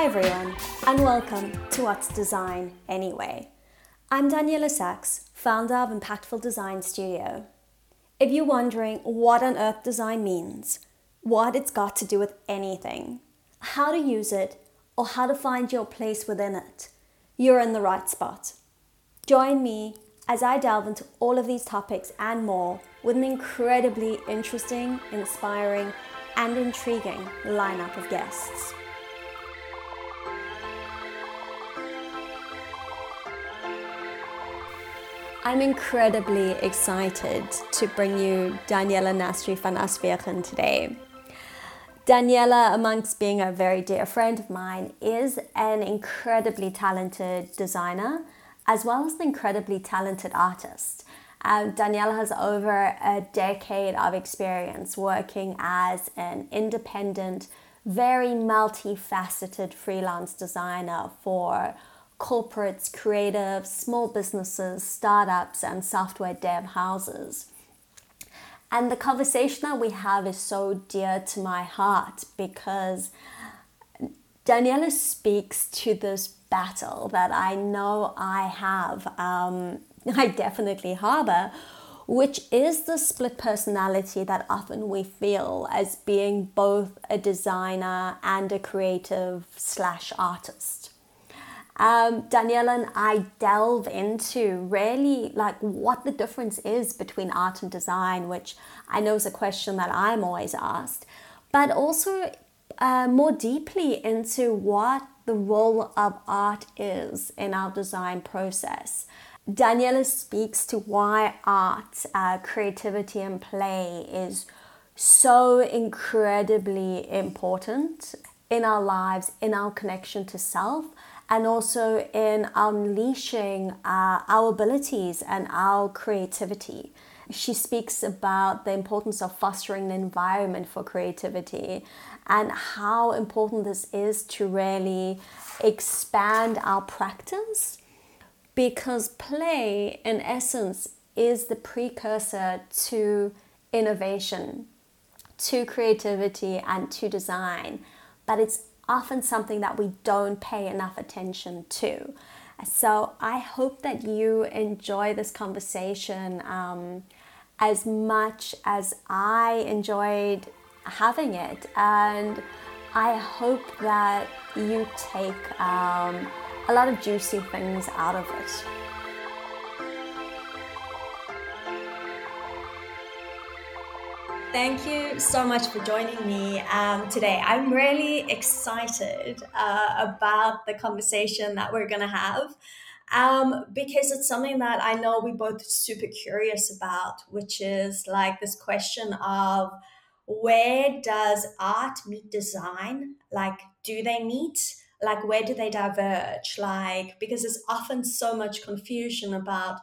Hi everyone, and welcome to What's Design Anyway. I'm Daniela Sachs, founder of Impactful Design Studio. If you're wondering what on earth design means, what it's got to do with anything, how to use it, or how to find your place within it, you're in the right spot. Join me as I delve into all of these topics and more with an incredibly interesting, inspiring, and intriguing lineup of guests. I'm incredibly excited to bring you Daniela Nasri van Aswegen today. Daniela, amongst being a very dear friend of mine, is an incredibly talented designer as well as an incredibly talented artist. Um, Daniela has over a decade of experience working as an independent, very multifaceted freelance designer for corporates, creatives, small businesses, startups, and software dev houses. And the conversation that we have is so dear to my heart because Daniela speaks to this battle that I know I have, um, I definitely harbor, which is the split personality that often we feel as being both a designer and a creative slash artist. Um, Daniela and I delve into really like what the difference is between art and design, which I know is a question that I'm always asked, but also uh, more deeply into what the role of art is in our design process. Daniela speaks to why art, uh, creativity, and play is so incredibly important in our lives, in our connection to self, and also in unleashing uh, our abilities and our creativity. She speaks about the importance of fostering an environment for creativity and how important this is to really expand our practice because play, in essence, is the precursor to innovation, to creativity, and to design. But it's often something that we don't pay enough attention to. So I hope that you enjoy this conversation um, as much as I enjoyed having it. And I hope that you take um, a lot of juicy things out of it. Thank you so much for joining me um, today. I'm really excited uh, about the conversation that we're going to have um, because it's something that I know we both super curious about, which is like this question of where does art meet design? Like, do they meet? Like, where do they diverge? Like, because there's often so much confusion about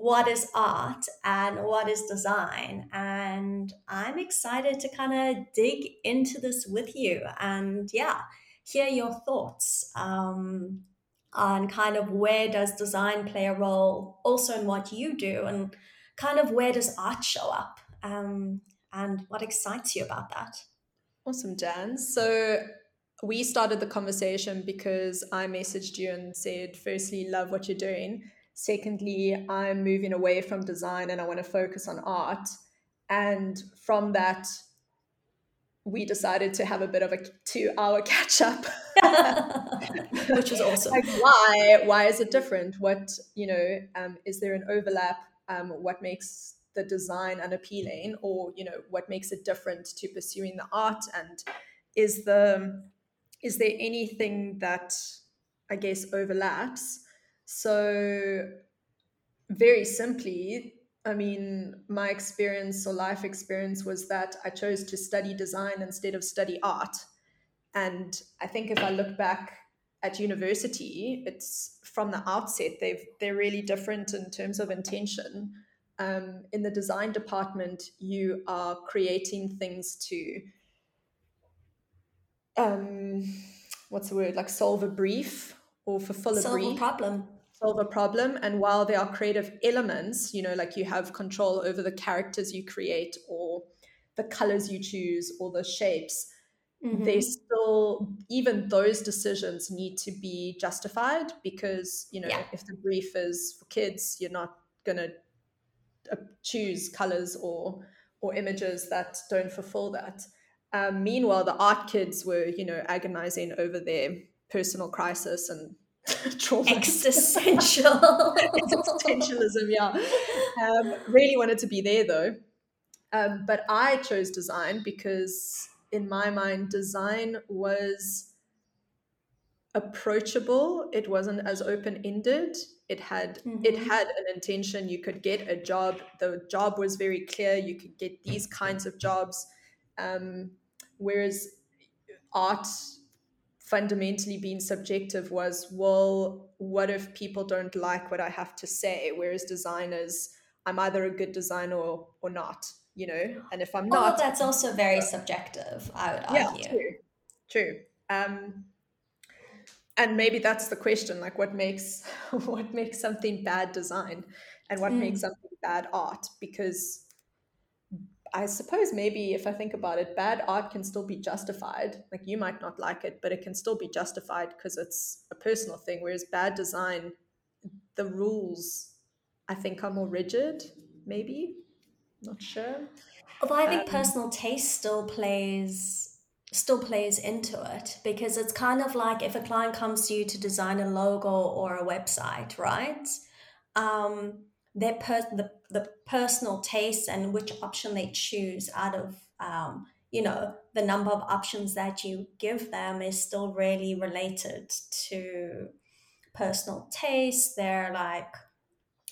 what is art and what is design. And I'm excited to kind of dig into this with you and, yeah, hear your thoughts. Um, on kind of where does design play a role also in what you do and kind of where does art show up um, and what excites you about that? Awesome, Jan. So we started the conversation because I messaged you and said, firstly, love what you're doing. Secondly, I'm moving away from design and I want to focus on art. And from that, we decided to have a bit of a two hour catch up. Which was awesome. like why? Why is it different? What, you know, um, is there an overlap? Um, what makes the design unappealing or you know what makes it different to pursuing the art and is the is there anything that i guess overlaps so very simply i mean my experience or life experience was that i chose to study design instead of study art and i think if i look back at university it's from the outset they've they're really different in terms of intention um, in the design department, you are creating things to, um, what's the word, like solve a brief or fulfill a solve brief. a problem. Solve a problem. And while there are creative elements, you know, like you have control over the characters you create or the colors you choose or the shapes, mm-hmm. they still even those decisions need to be justified because you know yeah. if the brief is for kids you're not going to uh, choose colors or or images that don't fulfill that um, meanwhile the art kids were you know agonizing over their personal crisis and existential existentialism yeah um, really wanted to be there though um, but i chose design because in my mind, design was approachable. It wasn't as open ended. It had mm-hmm. it had an intention. You could get a job. The job was very clear. You could get these kinds of jobs. Um, whereas art fundamentally being subjective was well what if people don't like what i have to say? Whereas designers i'm either a good designer or, or not you know? And if i'm not oh, that's also very subjective i would argue. yeah, true true. Um and maybe that's the question like what makes what makes something bad design and what mm. makes something bad art? Because i suppose maybe if i think about it bad art can still be justified like you might not like it but it can still be justified because it's a personal thing whereas bad design the rules i think are more rigid maybe not sure. Although I think um, personal taste still plays still plays into it because it's kind of like if a client comes to you to design a logo or a website, right? Um, their per- the, the personal taste and which option they choose out of um, you know the number of options that you give them is still really related to personal taste their like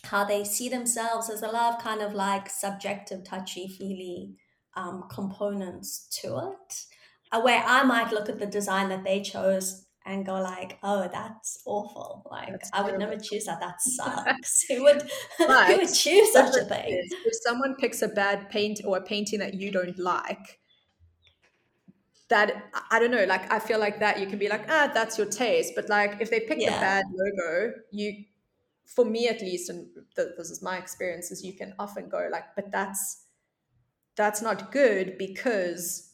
how they see themselves. There's a lot of kind of like subjective, touchy feely um, components to it. Uh, where I might look at the design that they chose and go like, "Oh, that's awful! Like, that's I would never choose that. That sucks. who would who would choose such a thing?" If someone picks a bad paint or a painting that you don't like, that I don't know. Like, I feel like that you can be like, "Ah, that's your taste," but like if they pick yeah. the bad logo, you for me at least and th- this is my experience is you can often go like but that's that's not good because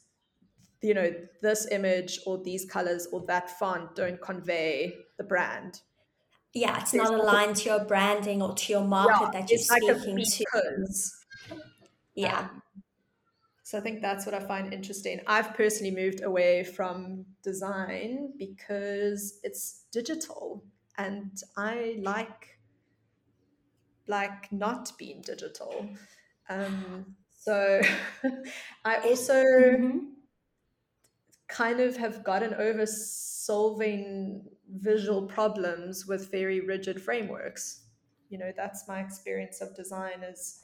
you know this image or these colors or that font don't convey the brand. Yeah it's There's not aligned to your branding or to your market yeah, that you're speaking like to. yeah. Um, so i think that's what i find interesting. I've personally moved away from design because it's digital and i like like not being digital. Um, so I also mm-hmm. Kind of have gotten over solving visual problems with very rigid frameworks. You know, that's my experience of design is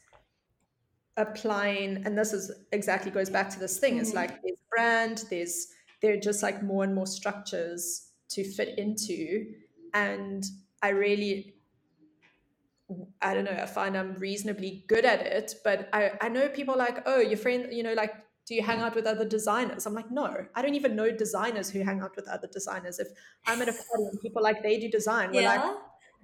applying, and this is exactly goes back to this thing. Mm-hmm. It's like there's brand, there's there are just like more and more structures to fit into. And I really I don't know, I find I'm reasonably good at it. But I, I know people like, oh, your friend, you know, like, do you hang out with other designers? I'm like, no, I don't even know designers who hang out with other designers. If I'm at a party and people like they do design, we're yeah. like,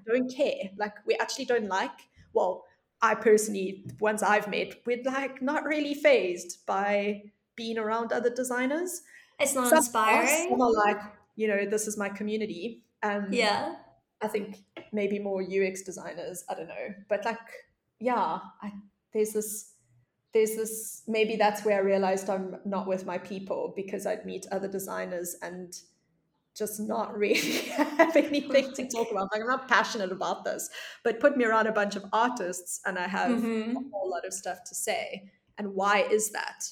don't care. Like we actually don't like, well, I personally, once I've met, we're like not really phased by being around other designers. It's not some inspiring. Some are like, you know, this is my community. Um, yeah I think maybe more UX designers. I don't know, but like, yeah, I, there's this, there's this. Maybe that's where I realized I'm not with my people because I'd meet other designers and just not really have anything to talk about. Like I'm not passionate about this, but put me around a bunch of artists and I have mm-hmm. a whole lot of stuff to say. And why is that?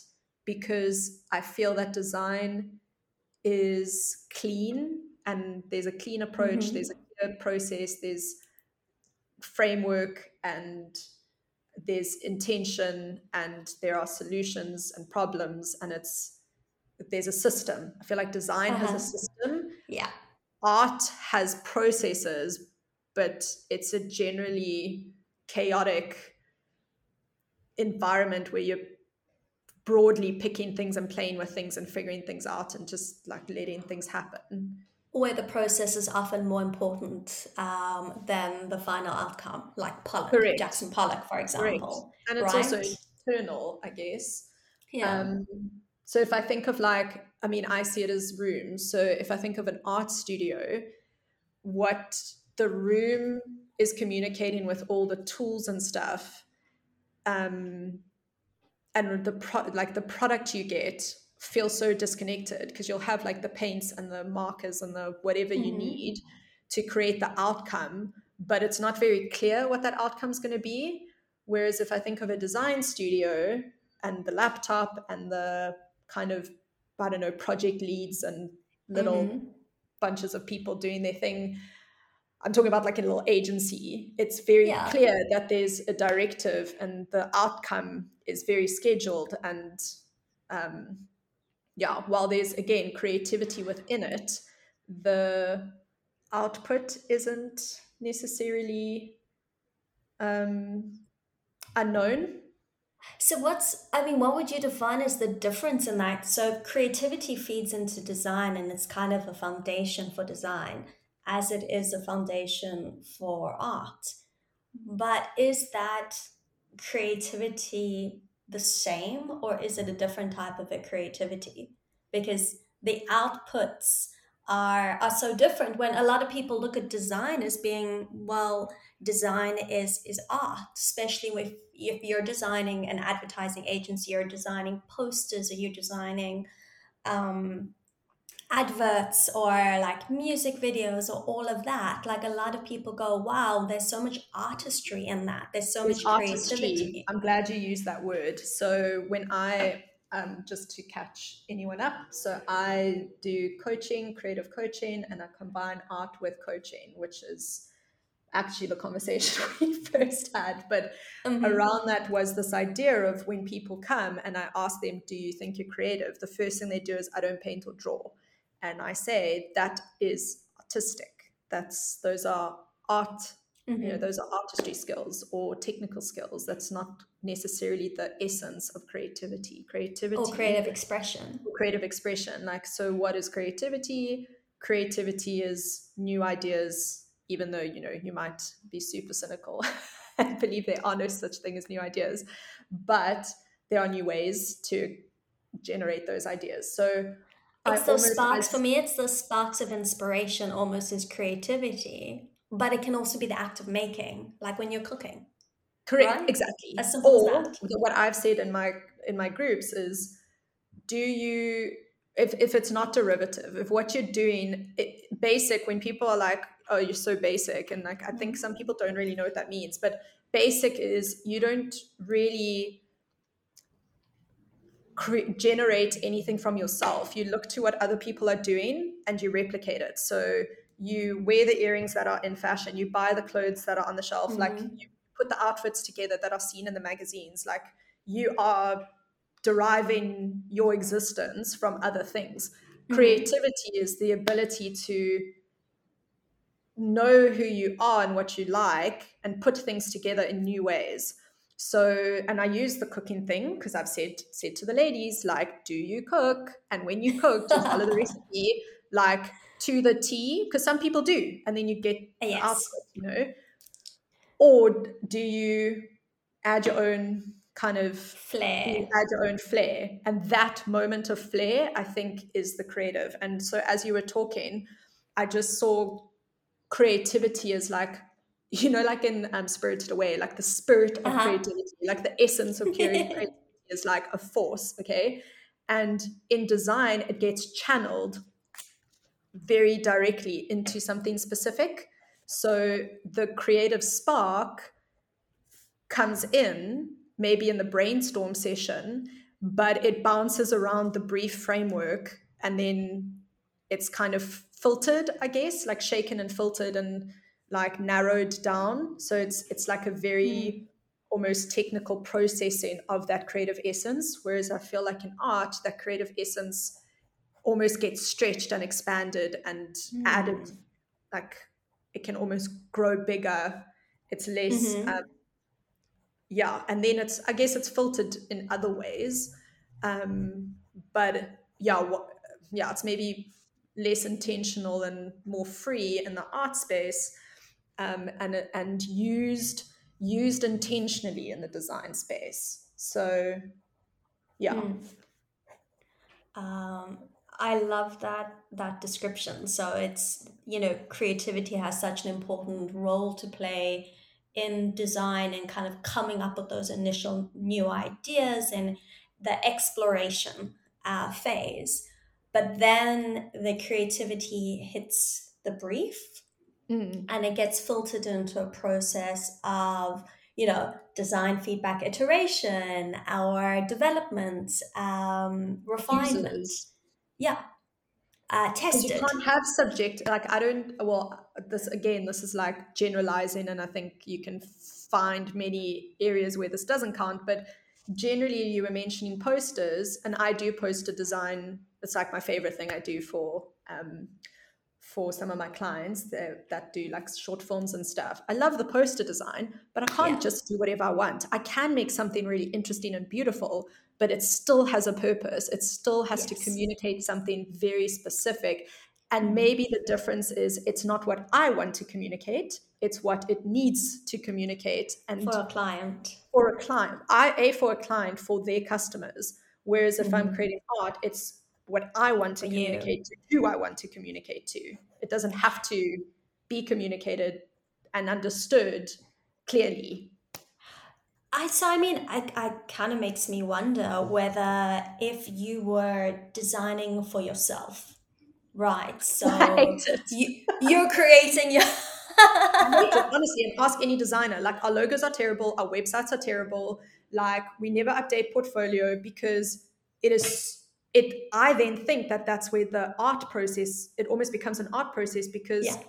Because I feel that design is clean and there's a clean approach. Mm-hmm. There's a clear process, there's framework and there's intention and there are solutions and problems and it's there's a system. I feel like design uh-huh. has a uh-huh. system. Yeah. Art has processes, but it's a generally chaotic environment where you're broadly picking things and playing with things and figuring things out and just like letting things happen where the process is often more important um, than the final outcome, like Pollock, Correct. Jackson Pollock, for example. Correct. And it's right? also internal, I guess. Yeah. Um, so if I think of like I mean, I see it as rooms. So if I think of an art studio, what the room is communicating with all the tools and stuff, um, and the pro- like the product you get feels so disconnected because you'll have like the paints and the markers and the whatever mm-hmm. you need to create the outcome, but it's not very clear what that outcome is going to be. Whereas if I think of a design studio and the laptop and the kind of I don't know, project leads and little mm-hmm. bunches of people doing their thing. I'm talking about like a little agency. It's very yeah. clear that there's a directive and the outcome is very scheduled. And um, yeah, while there's again creativity within it, the output isn't necessarily um, unknown so, what's, I mean, what would you define as the difference in that? So, creativity feeds into design and it's kind of a foundation for design, as it is a foundation for art. But is that creativity the same or is it a different type of a creativity? Because the outputs are, are so different when a lot of people look at design as being, well, design is is art especially if if you're designing an advertising agency or designing posters or you're designing um, adverts or like music videos or all of that like a lot of people go wow there's so much artistry in that there's so much creativity i'm glad you used that word so when i um, just to catch anyone up so i do coaching creative coaching and i combine art with coaching which is actually the conversation we first had. But mm-hmm. around that was this idea of when people come and I ask them, Do you think you're creative? The first thing they do is, I don't paint or draw. And I say, That is artistic. That's those are art. Mm-hmm. You know, mm-hmm. those are artistry skills or technical skills. That's not necessarily the essence of creativity. Creativity or creative expression. Creative expression. Like, so what is creativity? Creativity is new ideas even though you know you might be super cynical and believe there are no such thing as new ideas but there are new ways to generate those ideas so it's I those sparks for me it's the sparks of inspiration almost as creativity but it can also be the act of making like when you're cooking correct right? exactly. As or as what i've said in my in my groups is do you if, if it's not derivative if what you're doing it, basic when people are like oh you're so basic and like i think mm-hmm. some people don't really know what that means but basic is you don't really cre- generate anything from yourself. You look to what other people are doing and you replicate it. So you wear the earrings that are in fashion you buy the clothes that are on the shelf mm-hmm. like you put the outfits together that are seen in the magazines. Like you are deriving your existence from other things. Mm-hmm. creativity is the ability to know who you are and what you like and put things together in new ways so and i use the cooking thing because i've said said to the ladies like do you cook? And when you cook just follow the recipe like to the t because some people do and then you get yes. output you know. Or do you add your own kind of flair. add your own flair and that moment of flair i think is the creative. And so as you were talking i just saw creativity as like you know like in um, spirited away like the spirit of uh-huh. creativity like the essence of creativity is like a force okay and in design it gets channeled very directly into something specific so the creative spark comes in maybe in the brainstorm session but it bounces around the brief framework and then it's kind of filtered, I guess, like shaken and filtered and like narrowed down. So it's it's like a very mm. almost technical processing of that creative essence. Whereas I feel like in art, that creative essence almost gets stretched and expanded and mm. added, like it can almost grow bigger. It's less, mm-hmm. um, yeah. And then it's I guess it's filtered in other ways, um, but yeah, what, yeah, it's maybe less intentional and more free in the art space um, and and used used intentionally in the design space so yeah mm. um, I love that that description. So it's you know creativity has such an important role to play in design and kind of coming up with those initial new ideas and the exploration uh, phase. But then the creativity hits the brief mm. and it gets filtered into a process of you know design feedback iteration our development um, refinement yeah uh, tested. You can't have subject like I don't. Well, this again, this is like generalizing, and I think you can find many areas where this doesn't count. But generally, you were mentioning posters, and I do poster design. It's like my favorite thing I do for um, for some of my clients that, that do like short films and stuff. I love the poster design, but I can't yeah. just do whatever I want. I can make something really interesting and beautiful, but it still has a purpose. It still has yes. to communicate something very specific. And mm-hmm. maybe the difference is it's not what I want to communicate, it's what it needs to communicate. And for a client. For a client. I a for a client for their customers. Whereas if mm-hmm. I'm creating art, it's what I want to communicate to, who I want to communicate to. It doesn't have to be communicated and understood clearly I so I mean, I, I kind of makes me wonder whether if you were designing for yourself, right? So you you're creating your. honestly, and ask any designer. Like our logos are terrible, our websites are terrible. Like we never update portfolio because it is it. I then think that that's where the art process. It almost becomes an art process because yeah.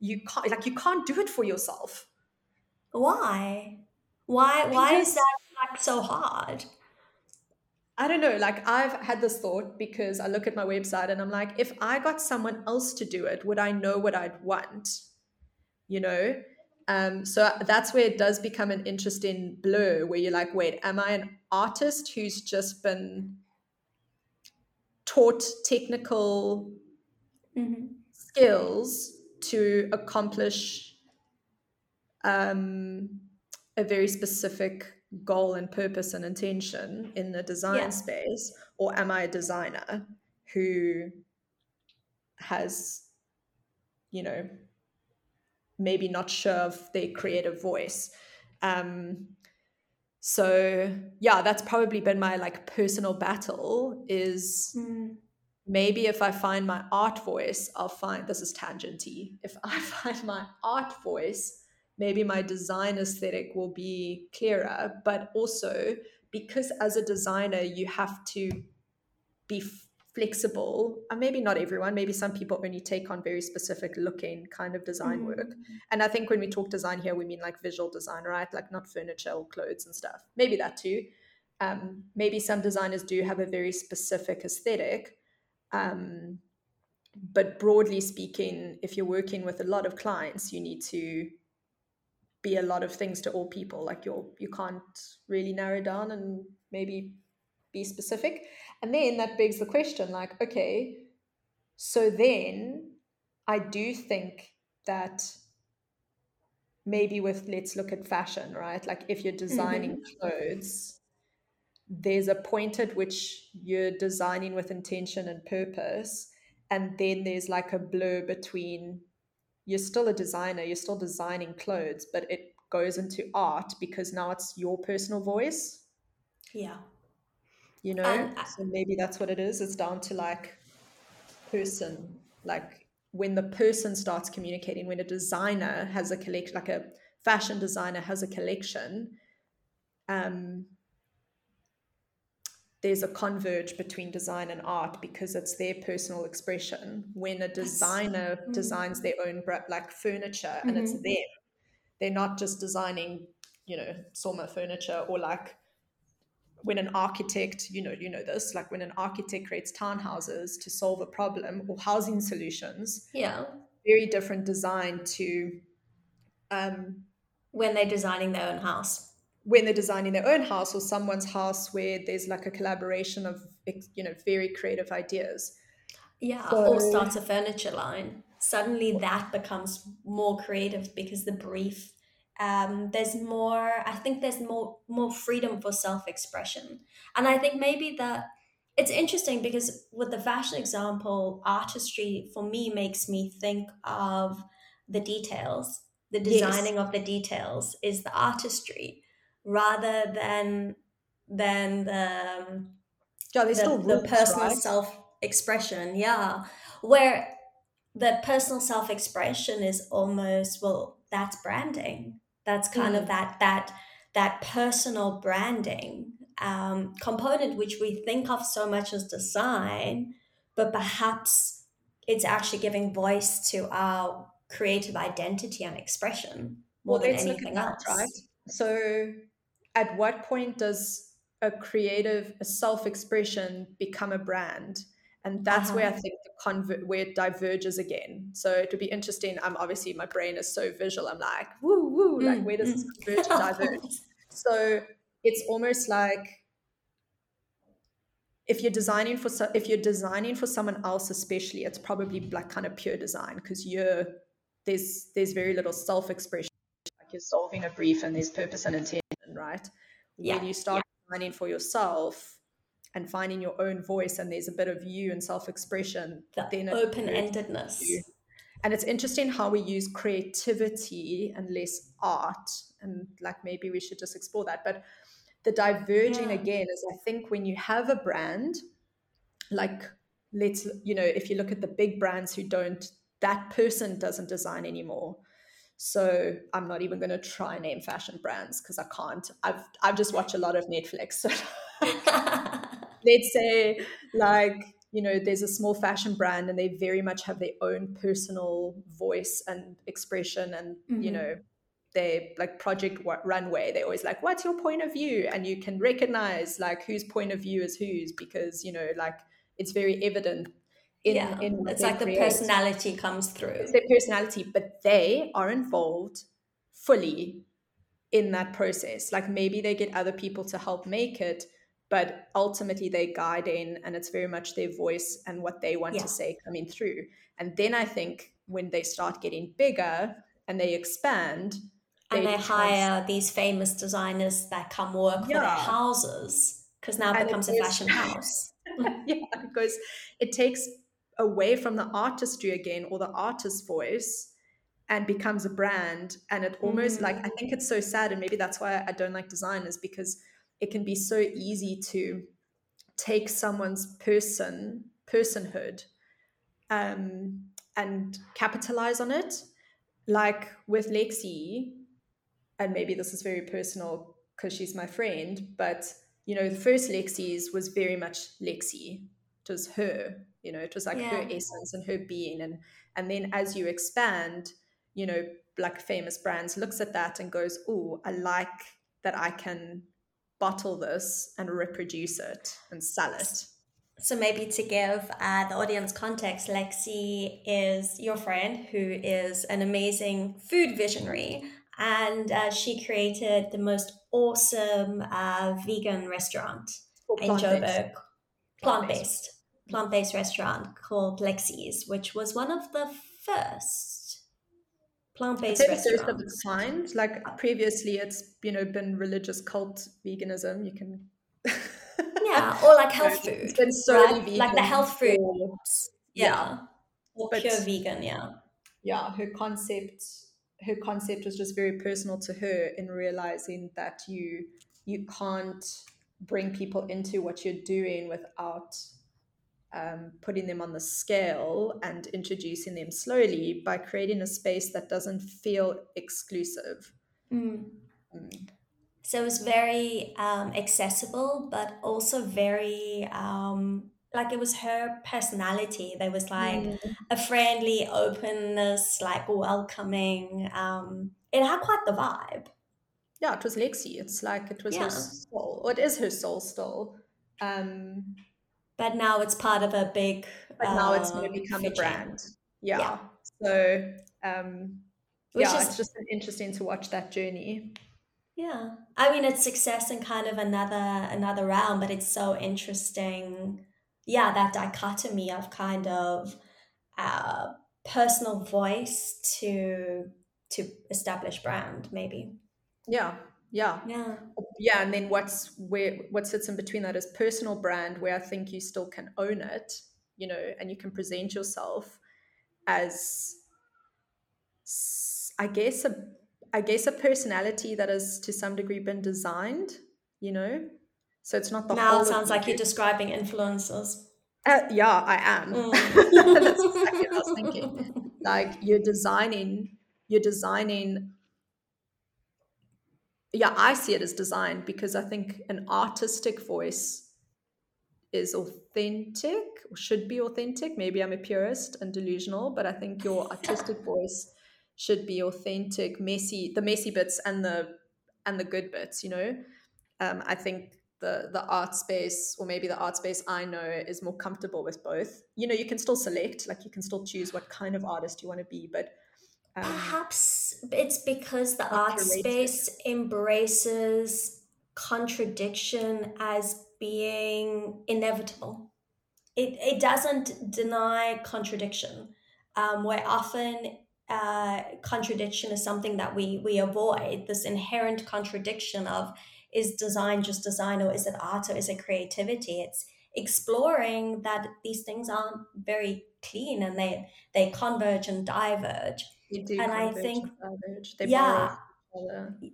you can't like you can't do it for yourself. Why? Why why is that like so hard? I don't know. Like I've had this thought because I look at my website and I'm like, if I got someone else to do it, would I know what I'd want? You know? Um, so that's where it does become an interesting blur where you're like, wait, am I an artist who's just been taught technical mm-hmm. skills to accomplish um, a very specific goal and purpose and intention in the design yeah. space or am i a designer who has you know maybe not sure of their creative voice um so yeah that's probably been my like personal battle is mm. maybe if i find my art voice i'll find this is tangenty if i find my art voice maybe my design aesthetic will be clearer but also because as a designer you have to be flexible and maybe not everyone maybe some people only take on very specific looking kind of design mm-hmm. work and i think when we talk design here we mean like visual design right? Like not furniture or clothes and stuff. Maybe that too. Um, maybe some designers do have a very specific aesthetic um, but broadly speaking if you're working with a lot of clients you need to be a lot of things to all people. Like you're you can't really narrow down and maybe be specific and then that begs the question like okay so then i do think that maybe with let's look at fashion right like if you're designing mm-hmm. clothes there's a point at which you're designing with intention and purpose and then there's like a blur between you're still a designer, you're still designing clothes, but it goes into art because now it's your personal voice. Yeah. You know, and, so maybe that's what it is. It's down to like person, like when the person starts communicating, when a designer has a collection, like a fashion designer has a collection, um, there's a converge between design and art because it's their personal expression. When a designer mm-hmm. designs their own like furniture mm-hmm. and it's mm-hmm. them, they're not just designing, you know, Soma furniture or like when an architect, you know, you know this, like when an architect creates townhouses to solve a problem or housing solutions. Yeah. Very different design to um when they're designing their own house when they're designing their own house or someone's house where there's like a collaboration of you know very creative ideas yeah so, or starts a furniture line suddenly that becomes more creative because the brief um, there's more i think there's more more freedom for self-expression and i think maybe that it's interesting because with the fashion example, artistry for me makes me think of the details. The designing yes. of the details is the artistry rather than than the um, yeah, the, still the personal right? self expression. Yeah, where the personal self expression is almost well, that's branding. That's kind mm. of that that that personal branding um, component, which we think of so much as design, but perhaps it's actually giving voice to our creative identity and expression more well, than anything else. That, right? So, at what point does a creative, a self-expression become a brand? And that's uh-huh. where I uh-huh. think the convert where it diverges again. So it would be interesting. I'm obviously my brain is so visual. I'm like, woo woo, mm, like where does mm. this converge and diverge? So it's almost like if you're designing for if you're designing for someone else especially it's probably like kind of pure design because you're there's there's very little self-expression like you're solving a brief and there's purpose and intention right yeah. when you start yeah. designing for yourself and finding your own voice and there's a bit of you and self-expression the then open-endedness and it's interesting how we use creativity and less art and like maybe we should just explore that but the diverging yeah. again is I think when you have a brand, like let's, you know, if you look at the big brands who don't, that person doesn't design anymore. So I'm not even going to try name fashion brands because I can't. I've I've just watched a lot of Netflix. So let's say like you know there's a small fashion brand and they very much have their own personal voice and expression and mm-hmm. you know their like project runway they're always like what's your point of view and you can recognize like whose point of view is whose because you know like it's very evident in, yeah. in it's like create. the personality comes through it's their personality but they are involved fully in that process like maybe they get other people to help make it but ultimately they're guiding and it's very much their voice and what they want yeah. to say coming through and then i think when they start getting bigger and they expand and they hire these famous designers that come work yeah. for their houses because now it and becomes it a fashion house. yeah, because it takes away from the artistry again or the artist's voice and becomes a brand. And it almost mm. like, I think it's so sad. And maybe that's why I don't like designers because it can be so easy to take someone's person, personhood, um, and capitalize on it. Like with Lexi, and maybe this is very personal because she's my friend, but you know, the first Lexi's was very much Lexi. It was her, you know, it was like yeah. her essence and her being. And and then as you expand, you know, like famous brands looks at that and goes, Oh, I like that I can bottle this and reproduce it and sell it. So maybe to give uh, the audience context, Lexi is your friend who is an amazing food visionary and uh, she created the most awesome uh, vegan restaurant in Joburg, plant based, plant based restaurant called Lexi's, which was one of the first plant based restaurants. First of its kind. Like previously, it's you know been religious cult veganism. You can. yeah, or like health food. It's been so right? vegan. Like the health food. Yeah. yeah. Or but, pure vegan, yeah. Yeah, her concept her concept was just very personal to her in realizing that you you can't bring people into what you're doing without um, putting them on the scale and introducing them slowly by creating a space that doesn't feel exclusive. Mm. Mm. So it was very um, accessible, but also very um, like it was her personality. There was like mm. a friendly openness, like welcoming. Um, it had quite the vibe. Yeah, it was Lexi. It's like it was yeah. her soul, or it is her soul still. Um, but now it's part of a big. But now it's going to um, become a brand. Yeah. yeah. So, um, Which yeah, is, it's just interesting to watch that journey. Yeah, I mean, it's success in kind of another another realm, but it's so interesting yeah, that dichotomy of kind of uh, personal voice to to establish brand, maybe. Yeah, yeah. Yeah. Yeah and then what's where what sits in between that is personal brand where i think you still can own it you know and you can present yourself as i guess a i guess a personality that has to some degree been designed you know? So it's not the now it sounds like you're describing influencers. Uh, yeah i am. Mm. that's exactly what i was thinking. Like you're designing you're designing yeah, I see it as design because I think an artistic voice is authentic or should be authentic. Maybe I'm a purist and delusional, but I think your artistic voice should be authentic, messy, the messy bits and the and the good bits, you know. Um, I think the the art space or maybe the art space I know is more comfortable with both. You know, you can still select, like you can still choose what kind of artist you want to be, but um, Perhaps it's because the art space embraces contradiction as being inevitable. It, it doesn't deny contradiction, um, where often uh, contradiction is something that we, we avoid. This inherent contradiction of is design just design or is it art or is it creativity? It's exploring that these things aren't very clean and they, they converge and diverge and I think they yeah,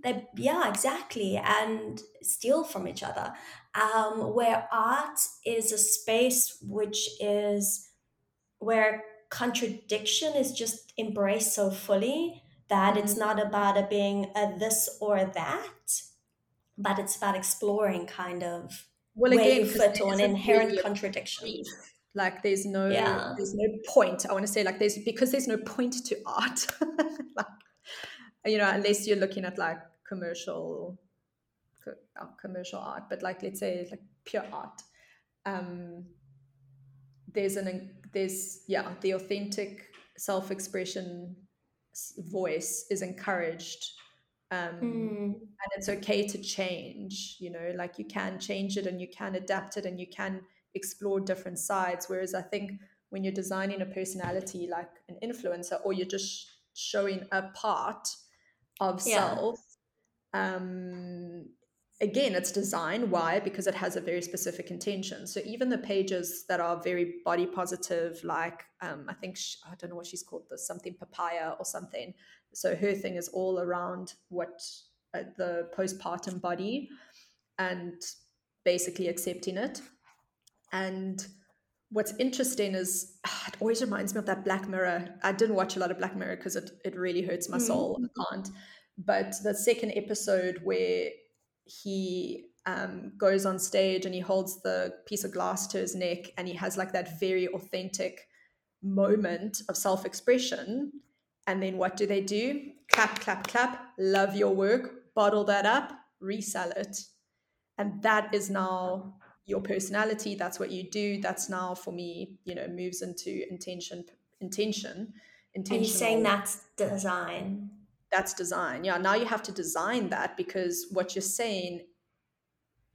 they yeah exactly and steal from each other. Um, where art is a space which is where contradiction is just embraced so fully that mm-hmm. it's not about it being a this or that, but it's about exploring kind of well, again, an inherent contradiction like there's no yeah. there's no point i want to say like there's because there's no point to art like you know unless you're looking at like commercial uh, commercial art but like let's say like pure art um there's an there's yeah the authentic self-expression voice is encouraged um, mm. and it's okay to change you know like you can change it and you can adapt it and you can explore different sides. Whereas I think when you're designing a personality like an influencer, or you're just showing a part of yeah. self, um, again, it's design. Why? Because it has a very specific intention. So even the pages that are very body positive, like um, I think she, I don't know what she's called this, something papaya or something. So her thing is all around what uh, the postpartum body and basically accepting it and what's interesting is ah, it always reminds me of that Black Mirror. I didn't watch a lot of Black Mirror because it, it really hurts my mm. soul. I can't. But the second episode where he um, goes on stage and he holds the piece of glass to his neck and he has like that very authentic moment of self expression. And then what do they do? Clap, clap, clap, love your work, bottle that up, resell it. And that is now your personality that's what you do that's now for me you know moves into intention intention intention are you saying that's design. That's design yeah. Now you have to design that because what you're saying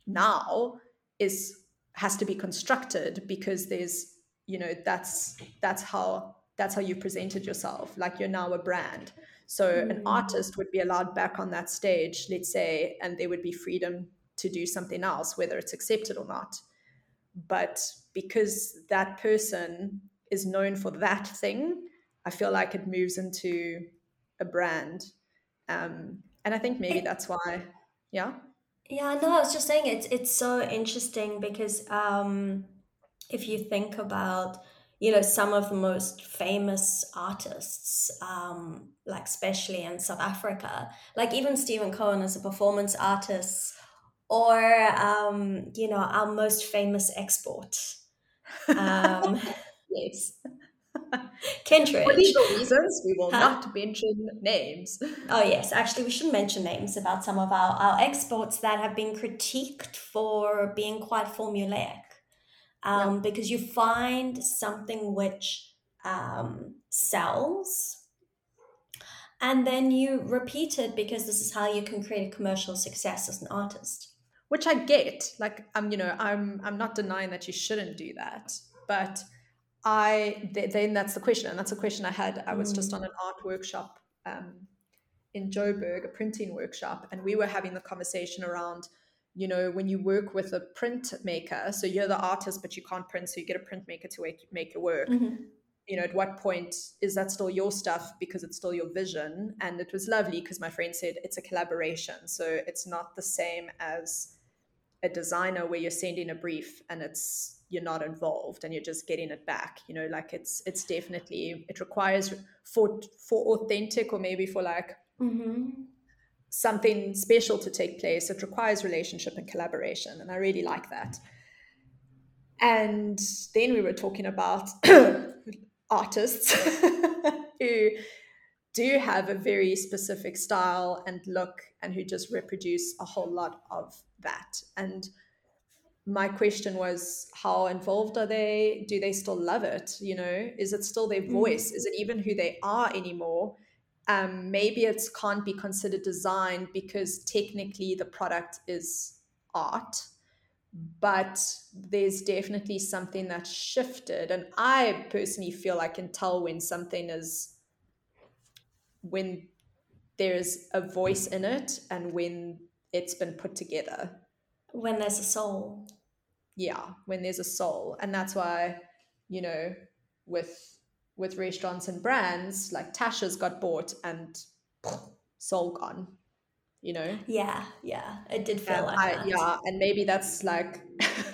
now is has to be constructed because there's you know that's that's how that's how you presented yourself like you're now a brand. So mm. an artist would be allowed back on that stage let's say and there would be freedom to do something else, whether it's accepted or not. But because that person is known for that thing, I feel like it moves into a brand. Um, and I think maybe that's why, yeah. Yeah, no, I was just saying it's it's so interesting because um, if you think about you know some of the most famous artists um, like especially in south africa like even Steven Cohen as a performance artist or um, you know our most famous export. Um, yes. Kentridge. For legal reasons, we will huh? not mention names. Oh yes, actually, we should mention names about some of our, our exports that have been critiqued for being quite formulaic, um, yeah. because you find something which um, sells, and then you repeat it because this is how you can create a commercial success as an artist which I get. Like I'm, you know, I'm I'm not denying that you shouldn't do that, but I th- then that's the question, and that's a question I had. I was mm. just on an art workshop um, in Joburg, a printing workshop, and we were having the conversation around, you know, when you work with a printmaker, so you're the artist, but you can't print, so you get a printmaker to make, make your work. Mm-hmm. You know, at what point is that still your stuff because it's still your vision? And it was lovely because my friend said it's a collaboration. So it's not the same as a designer where you're sending a brief and it's you're not involved and you're just getting it back you know like it's it's definitely it requires for for authentic or maybe for like mm-hmm. something special to take place it requires relationship and collaboration and i really like that and then we were talking about artists who do have a very specific style and look and who just reproduce a whole lot of that. And my question was how involved are they? Do they still love it you know? Is it still their mm. voice? Is it even who they are anymore? Um, maybe it can't be considered design because technically the product is art but there's definitely something that's shifted. And i personally feel i can tell when something is when there's a voice in it and when it's been put together. When there's a soul. Yeah when there's a soul. And that's why you know with with restaurants and brands like tasha's got bought and soul gone you know? Yeah yeah. It did feel and like I, that. yeah and maybe that's like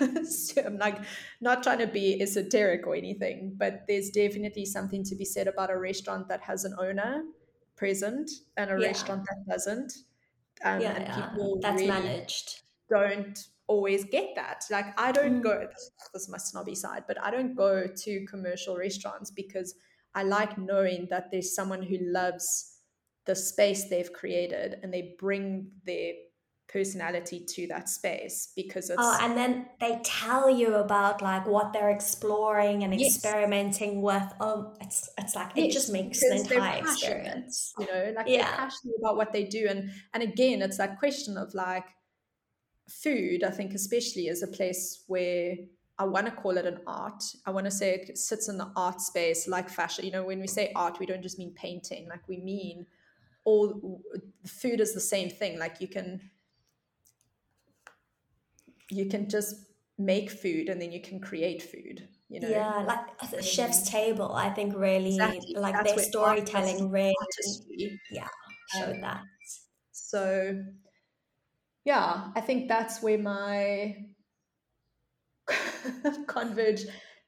i'm like not trying to be esoteric or anything but there's definitely something to be said about a restaurant that has an owner present and a yeah. restaurant that doesn't um, yeah, and people that's really managed don't always get that. Like I don't mm. go this, this is my snobby side, but I don't go to commercial restaurants because I like knowing that there's someone who loves the space they've created and they bring their personality to that space because it's oh and then they tell you about like what they're exploring and yes. experimenting with oh it's it's like yes, it just makes the entire experience you know like yeah. they're passionate about what they do and and again it's that question of like food, I think, especially, is a place where I want to call it an art. I want to say it sits in the art space like fashion. You know, when we say art, we don't just mean painting, like we mean all food is the same thing. Like you can you can just make food and then you can create food you know? Yeah like the chef's table i think really exactly. like That's their storytelling really yeah showed um, that. so yeah, I think that's where my converge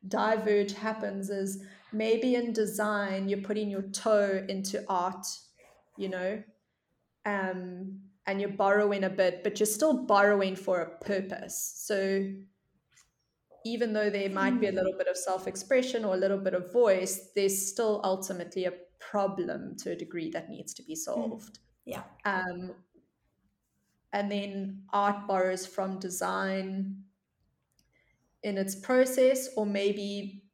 diverge happens is maybe in design you're putting your toe into art, you know, um, and you're borrowing a bit, but you're still borrowing for a purpose. So even though there might be a little bit of self-expression or a little bit of voice, there's still ultimately a problem to a degree that needs to be mm. solved. Yeah. Um, and then art borrows from design in its process or maybe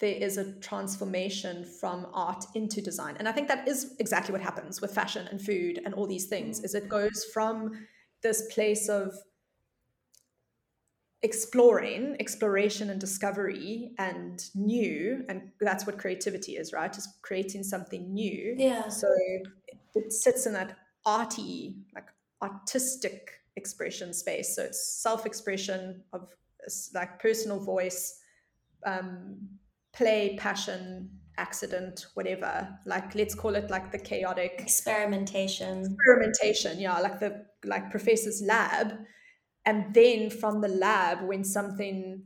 there is a transformation from art into design. And i think that is exactly what happens with fashion and food and all these things is it goes from this place of exploring exploration and discovery and new and that's what creativity is right? Is creating something new. Yeah. So it sits in that arty like artistic expression space. So it's self expression of like personal voice, um, play, passion, accident, whatever. Like let's call it like the chaotic experimentation. Experimentation, yeah, like the like professor's lab. And then from the lab, when something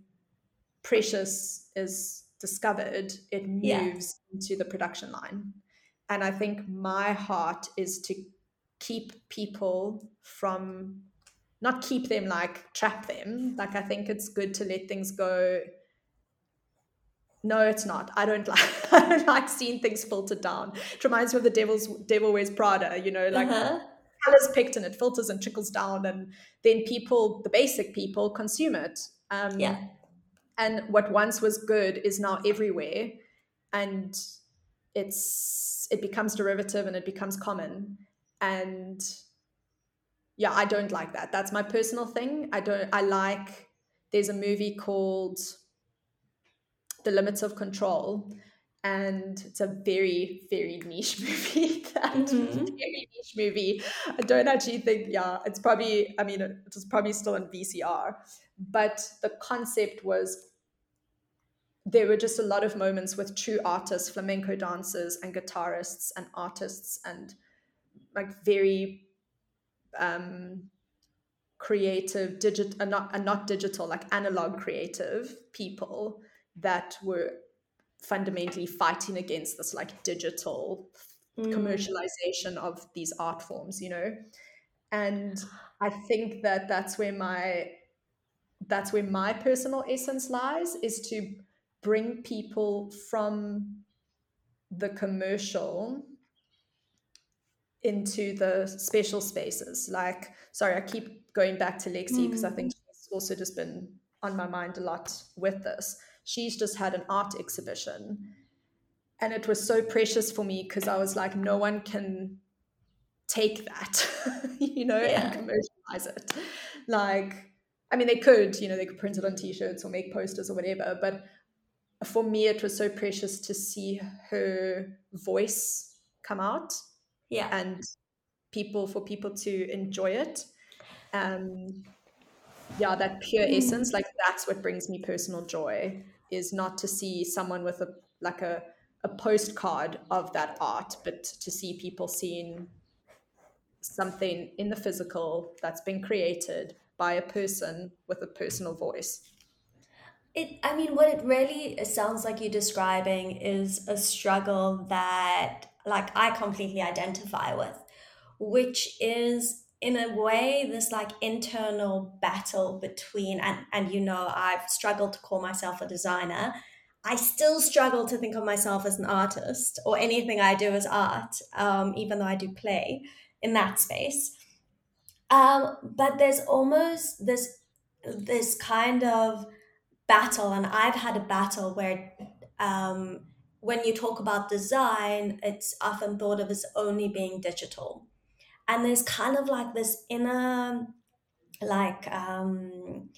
precious is discovered, it moves yeah. into the production line. And I think my heart is to keep people from not keep them like trap them like i think it's good to let things go no it's not. I don't like i don't like seeing things filtered down. It reminds me of the devil's devil wears prada you know like uh-huh. colors picked and it filters and trickles down and then people the basic people consume it. Um yeah. and what once was good is now everywhere and it's it becomes derivative and it becomes common. And yeah i don't like that. That's my personal thing. I don't i like there's a movie called the limits of control. And it's a very very niche movie. That mm-hmm. very niche movie. I don't actually think yeah it's probably i mean it was probably still in vcr but the concept was there were just a lot of moments with true artists flamenco dancers and guitarists and artists and like very um creative digit and not and not digital like analog creative people that were fundamentally fighting against this like digital mm. commercialization of these art forms you know and i think that that's where my that's where my personal essence lies is to bring people from the commercial into the special spaces like sorry i keep going back to lexi because mm. i think she's also just been on my mind a lot with this she's just had an art exhibition. And it was so precious for me because i was like no one can take that you know yeah. and commercialize it. Like i mean they could you know they could print it on t-shirts or make posters or whatever but for me it was so precious to see her voice come out yeah. and people for people to enjoy it. Um yeah that pure mm. essence like that's what brings me personal joy is not to see someone with a like a a postcard of that art, but to see people seeing something in the physical that's been created by a person with a personal voice. It, I mean, what it really sounds like you're describing is a struggle that, like, I completely identify with, which is in a way this like internal battle between and and you know I've struggled to call myself a designer. I still struggle to think of myself as an artist or anything I do as art um, even though I do play in that space. Um, but there's almost this this kind of battle and I've had a battle where um, when you talk about design it's often thought of as only being digital and there's kind of like this inner like um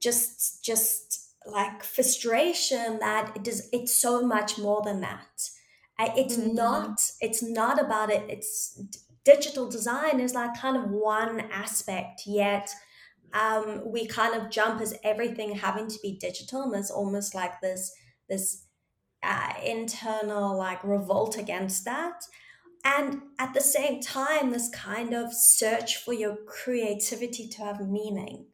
just just like frustration that it does it's so much more than that. It's mm-hmm. not it's not about it. It's digital design is like kind of one aspect yet um, we kind of jump as everything having to be digital and there's almost like this this uh, internal like revolt against that and at the same time this kind of search for your creativity to have meaning.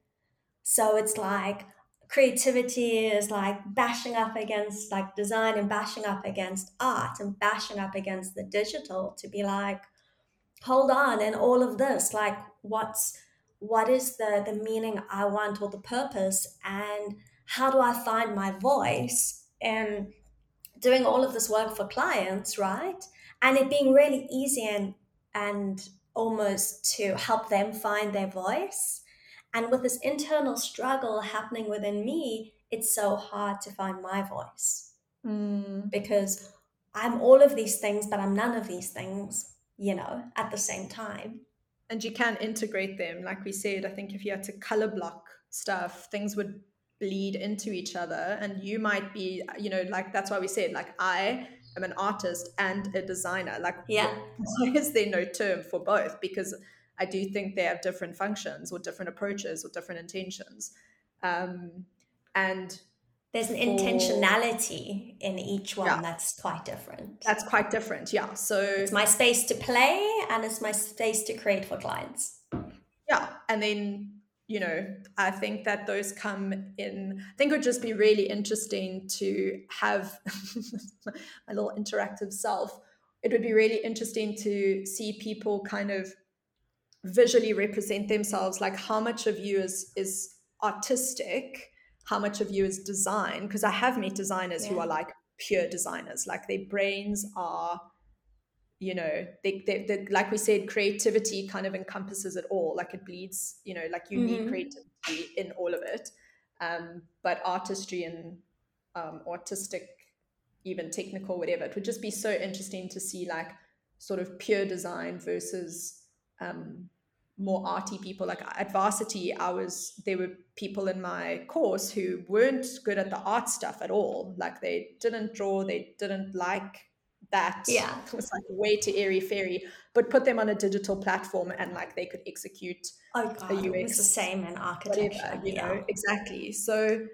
So it's like creativity is like bashing up against like design and bashing up against art and bashing up against the digital to be like hold on and all of this like what's what is the the meaning i want or the purpose? And how do i find my voice? And doing all of this work for clients right and it being really easy and and almost to help them find their voice. And with this internal struggle happening within me it's so hard to find my voice. Mm. because i'm all of these things but i'm none of these things you know at the same time. And you can't integrate them. Like we said i think if you had to color block stuff things would bleed into each other. And you might be you know like that's why we said like i am an artist and a designer. Like, yeah, why is there no term for both? Because I do think they have different functions or different approaches or different intentions. Um, and there's an for, intentionality in each one yeah, that's quite different. That's quite different, yeah. So it's my space to play and it's my space to create for clients. Yeah, and then you know, mm-hmm. I think that those come in. I think it would just be really interesting to have my little interactive self. It would be really interesting to see people kind of visually represent themselves, like how much of you is is artistic, how much of you is design. Because I have met designers yeah. who are like pure designers, like their brains are you know they, they, they, like we said creativity kind of encompasses it all. Like it bleeds you know like you mm-hmm. need creativity in all of it. Um, but artistry and um, artistic even technical whatever it would just be so interesting to see like sort of pure design versus um, more arty people. Like at varsity i was there were people in my course who weren't good at the art stuff at all. Like they didn't draw they didn't like that yeah was like way too airy fairy but put them on a digital platform and like they could execute oh god UX, it was the same in architecture whatever, you yeah. know exactly so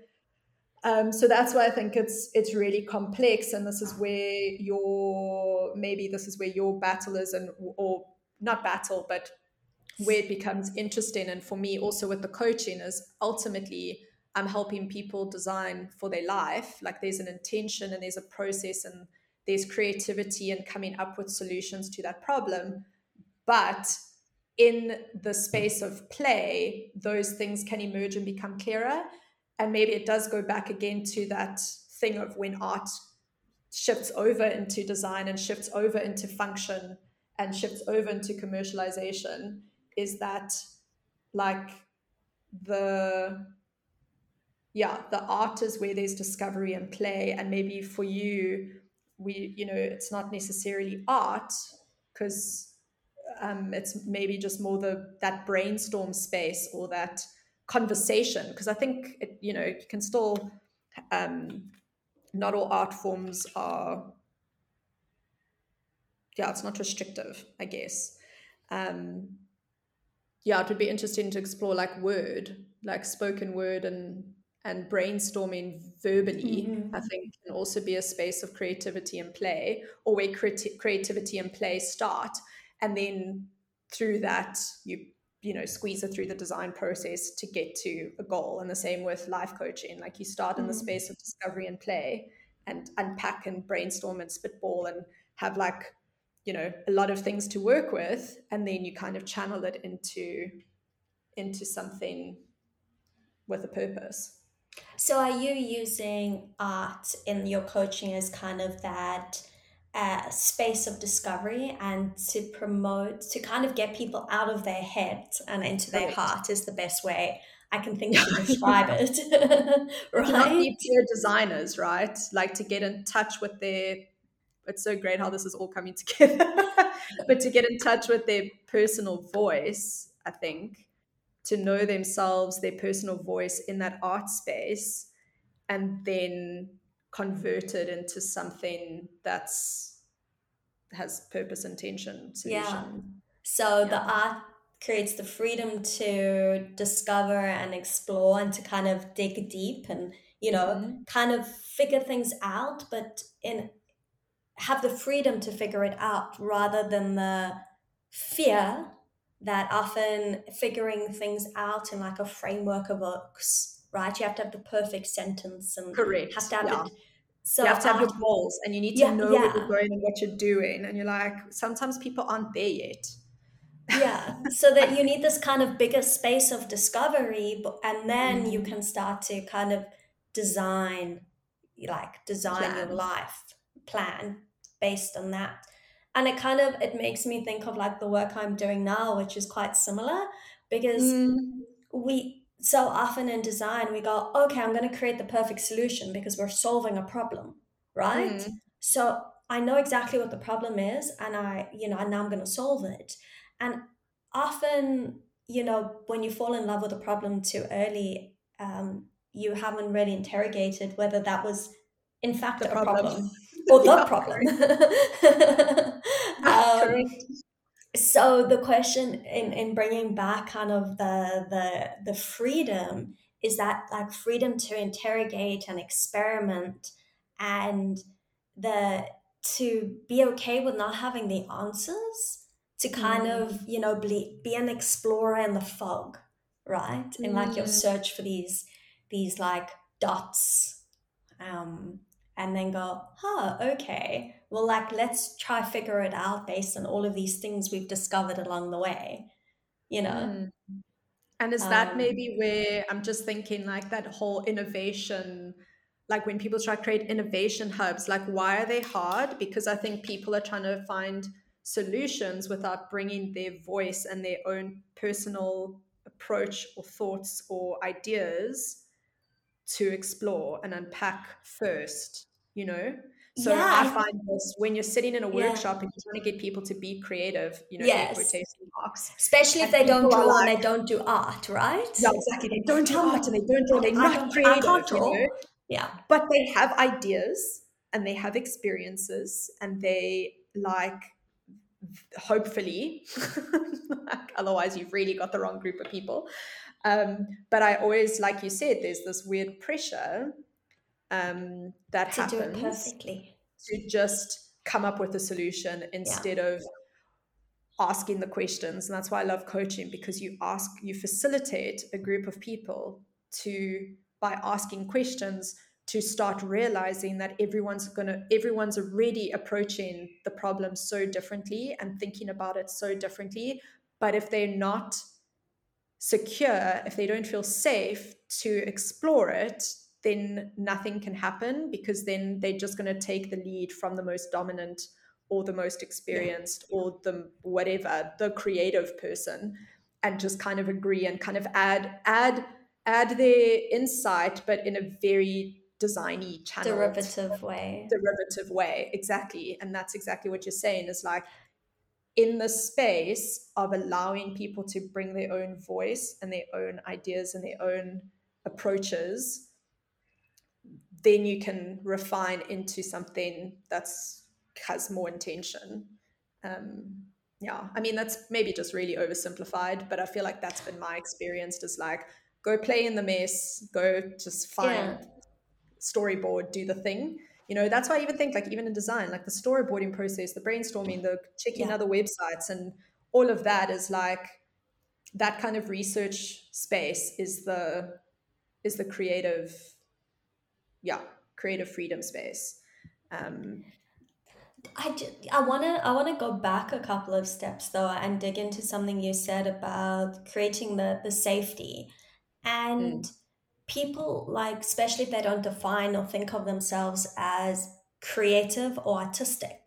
um, so that's why I think it's it's really complex, and this is where your maybe this is where your battle is, and or not battle, but where it becomes interesting. And for me, also with the coaching, is ultimately I'm helping people design for their life. Like there's an intention and there's a process and there's creativity and coming up with solutions to that problem. But in the space of play, those things can emerge and become clearer. And maybe it does go back again to that thing of when art shifts over into design and shifts over into function and shifts over into commercialization is that like the yeah the art is where there's discovery and play and maybe for you we you know it's not necessarily art because um, it's maybe just more the that brainstorm space or that conversation. Because i think it, you know you can still um, not all art forms are yeah it's not restrictive i guess. Um, yeah it would be interesting to explore like word like spoken word and and brainstorming verbally mm-hmm. i think can also be a space of creativity and play or where creati- creativity and play start and then through that you you know squeeze it through the design process to get to a goal and the same with life coaching like you start in the mm-hmm. space of discovery and play and unpack and brainstorm and spitball and have like you know a lot of things to work with and then you kind of channel it into into something with a purpose so are you using art in your coaching as kind of that uh, space of discovery and to promote to kind of get people out of their heads and into their heart is the best way I can think to describe it. right? Pure designers, right? Like to get in touch with their it's so great how this is all coming together. but to get in touch with their personal voice, I think, to know themselves, their personal voice in that art space, and then convert it into something that's has purpose, intention, solution. Yeah. So yeah. the art creates the freedom to discover and explore and to kind of dig deep and you know mm-hmm. kind of figure things out but in have the freedom to figure it out rather than the fear that often figuring things out in like a framework of books, right? You have to have the perfect sentence and Correct. have to have yeah. it. So you have to have your goals and you need to yeah, know yeah. where you're going and what you're doing. And you're like, sometimes people aren't there yet. yeah. So that you need this kind of bigger space of discovery, and then mm-hmm. you can start to kind of design, like design plan. your life plan based on that and it kind of it makes me think of like the work i'm doing now which is quite similar because mm. we so often in design we go okay i'm going to create the perfect solution because we're solving a problem right mm. so i know exactly what the problem is and i you know and now i'm going to solve it and often you know when you fall in love with a problem too early um, you haven't really interrogated whether that was in fact the a problem, problem or the problem. um, so the question in, in bringing back kind of the, the the freedom is that like freedom to interrogate and experiment and the to be okay with not having the answers to kind mm. of you know be, be an explorer in the fog right in like your mm. search for these these like dots um and then go, huh, okay, well, like, let's try figure it out based on all of these things we've discovered along the way, you know? Mm. And is that um, maybe where I'm just thinking like that whole innovation, like when people try to create innovation hubs, like why are they hard? Because I think people are trying to find solutions without bringing their voice and their own personal approach or thoughts or ideas to explore and unpack first you know So yeah. I find this when you're sitting in a workshop yeah. and you're trying to get people to be creative, you know, yes. quotation marks. Especially if they don't draw like, and they don't do art, right? Yeah, exactly. They don't do art and they don't draw. They're not creative. You know? Yeah. But they have ideas and they have experiences and they like hopefully otherwise you've really got the wrong group of people um, but i always like you said there's this weird pressure um, that to happens perfectly. to just come up with a solution instead yeah. of asking the questions. And that's why i love coaching because you ask you facilitate a group of people to by asking questions to start realizing that everyone's going to everyone's already approaching the problem so differently and thinking about it so differently. But if they're not secure if they don't feel safe to explore it then nothing can happen because then they're just going to take the lead from the most dominant or the most experienced yeah. or the whatever the creative person and just kind of agree and kind of add add add their insight but in a very designy channel derivative way. Derivative way. Exactly. And that's exactly what you're saying is like in the space of allowing people to bring their own voice and their own ideas and their own approaches then you can refine into something that's has more intention um yeah i mean that's maybe just really oversimplified but i feel like that's been my experience is like go play in the mess go just find yeah storyboard, do the thing. You know, that's why I even think like even in design, like the storyboarding process, the brainstorming, the checking yeah. other websites and all of that is like that kind of research space is the is the creative yeah creative freedom space. Um I just, I want to I want to go back a couple of steps though and dig into something you said about creating the the safety. And mm. people like especially if they don't define or think of themselves as creative or artistic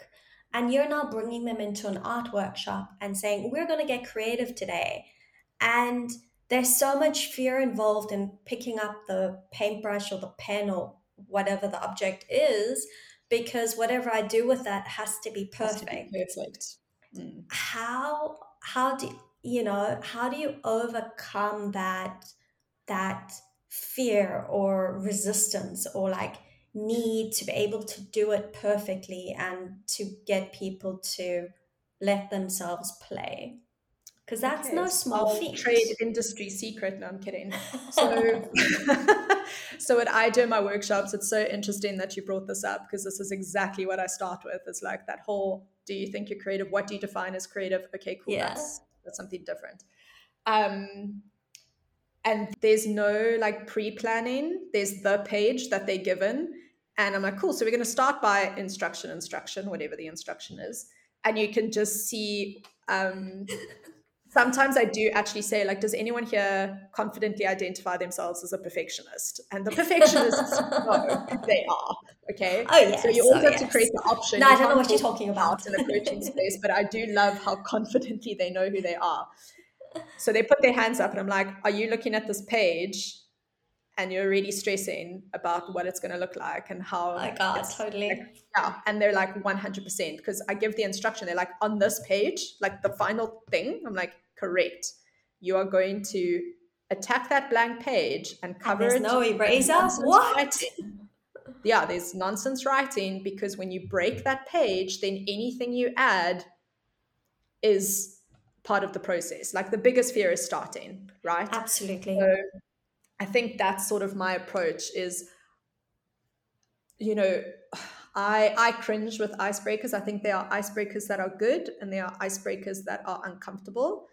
and you're now bringing them into an art workshop and saying we're going to get creative today and there's so much fear involved in picking up the paintbrush or the pen or whatever the object is because whatever i do with that has to be perfect to be perfect. Mm. how how do you know how do you overcome that that fear or resistance or like need to be able to do it perfectly and to get people to let themselves play because that's okay, no small feat. Trade industry secret. No, I'm kidding. So, so what I do in my workshops, it's so interesting that you brought this up because this is exactly what I start with. It's like that whole: Do you think you're creative? What do you define as creative? Okay, cool. Yeah. That's that's something different. Um, and there's no like pre-planning there's the page that they're given and i'm like cool so we're going to start by instruction instruction whatever the instruction is and you can just see um, sometimes i do actually say like does anyone here confidently identify themselves as a perfectionist? And the perfectionists no they are okay? Oh yeah so you also oh, have yes. to create the option. No i don't know what you're talking about in the coaching space but i do love how confidently they know who they are. So they put their hands up, and I'm like, Are you looking at this page? And you're really stressing about what it's going to look like and how. Oh my God, totally. Like, yeah. And they're like 100%. Because I give the instruction, they're like, On this page, like the final thing, I'm like, Correct. You are going to attack that blank page and cover and it. no eraser? What? Writing. Yeah, there's nonsense writing because when you break that page, then anything you add is part of the process. Like the biggest fear is starting, right? Absolutely. So I think that's sort of my approach is, you know, I I cringe with icebreakers. I think there are icebreakers that are good and there are icebreakers that are uncomfortable.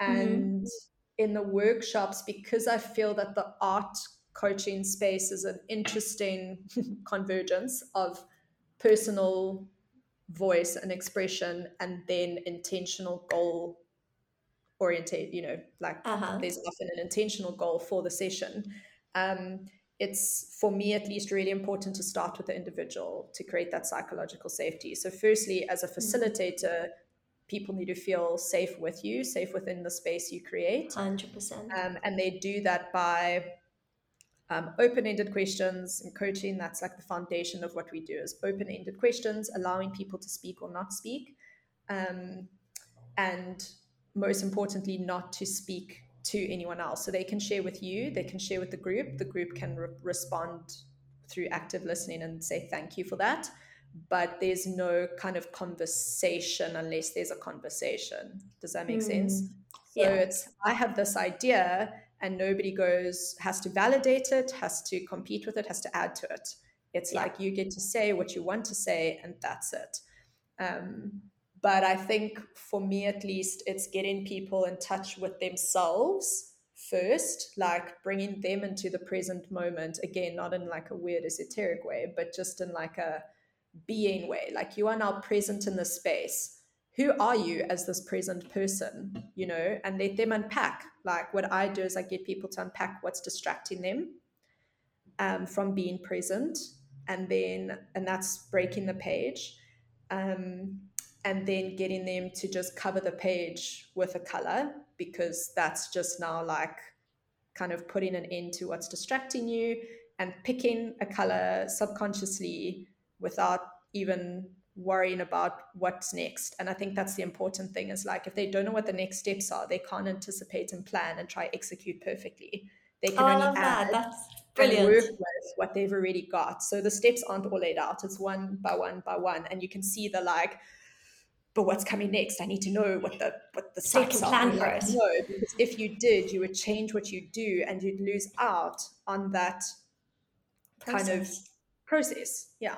Mm-hmm. And mm-hmm. in the workshops, because I feel that the art coaching space is an interesting convergence of personal voice and expression and then intentional goal orientate you know like uh-huh. there's often an intentional goal for the session. Um, it's for me at least really important to start with the individual to create that psychological safety. So firstly as a mm-hmm. facilitator people need to feel safe with you safe within the space you create. 100% um, and they do that by um, open-ended questions and coaching. That's like the foundation of what we do is open-ended questions allowing people to speak or not speak. Um, and most importantly not to speak to anyone else so they can share with you they can share with the group the group can re- respond through active listening and say thank you for that but there's no kind of conversation unless there's a conversation does that make mm. sense so yeah. it's i have this idea and nobody goes has to validate it has to compete with it has to add to it it's yeah. like you get to say what you want to say and that's it um, but i think for me at least it's getting people in touch with themselves first like bringing them into the present moment. Again not in like a weird esoteric way but just in like a being way. Like you are now present in the space. Who are you as this present person you know? And let them unpack. Like what i do is i get people to unpack what's distracting them um, from being present and then and that's breaking the page. Um, and then getting them to just cover the page with a color because that's just now like kind of putting an end to what's distracting you and picking a color subconsciously without even worrying about what's next. And I think that's the important thing is like if they don't know what the next steps are, they can't anticipate and plan and try execute perfectly. They can oh, only add that. That's brilliant. work with what they've already got. So the steps aren't all laid out. It's one by one by one. And you can see the like, but what's coming next? I need to know what the what the steps are. Plan for it. No, because if you did, you would change what you do and you'd lose out on that process. kind of process. Yeah.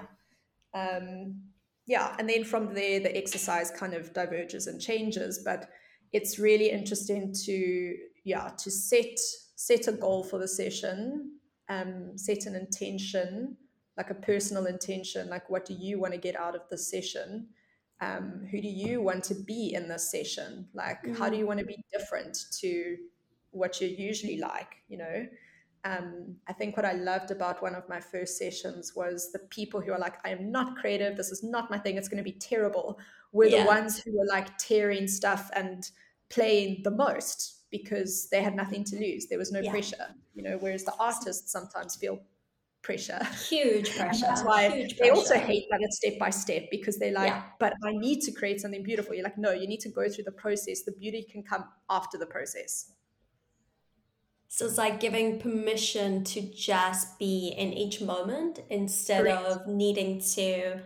Um, yeah, and then from there, the exercise kind of diverges and changes. But it's really interesting to yeah to set set a goal for the session, um, set an intention, like a personal intention, like what do you want to get out of the session? Um, who do you want to be in this session? Like, mm-hmm. how do you want to be different to what you're usually like? You know, um, I think what I loved about one of my first sessions was the people who are like, I am not creative. This is not my thing. It's going to be terrible. Were yeah. the ones who were like tearing stuff and playing the most because they had nothing to lose. There was no yeah. pressure, you know, whereas the artists sometimes feel pressure. Huge pressure. that's why Huge they pressure. also hate that it's step by step because they're like, yeah. but I need to create something beautiful. You're like, no, you need to go through the process. The beauty can come after the process. So it's like giving permission to just be in each moment instead Correct. of needing to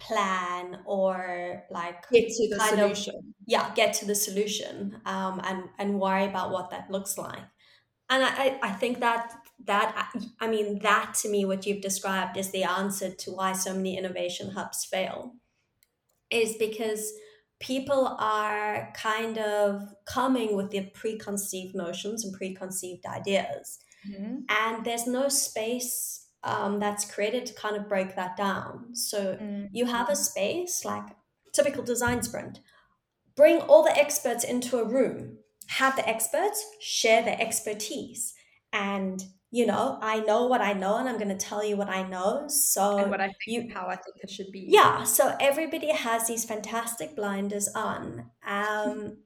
plan or like get to the solution. Of, yeah, get to the solution um, and and worry about what that looks like. And I, I think that that I mean that to me what you've described is the answer to why so many innovation hubs fail is because people are kind of coming with their preconceived notions and preconceived ideas. Mm-hmm. And there's no space um, that's created to kind of break that down. So mm-hmm. you have a space like typical design sprint. Bring all the experts into a room, have the experts share their expertise, and you know, I know what I know and I'm going to tell you what I know. So, and what I think, you, how I think it should be. Yeah. So, everybody has these fantastic blinders on. Um,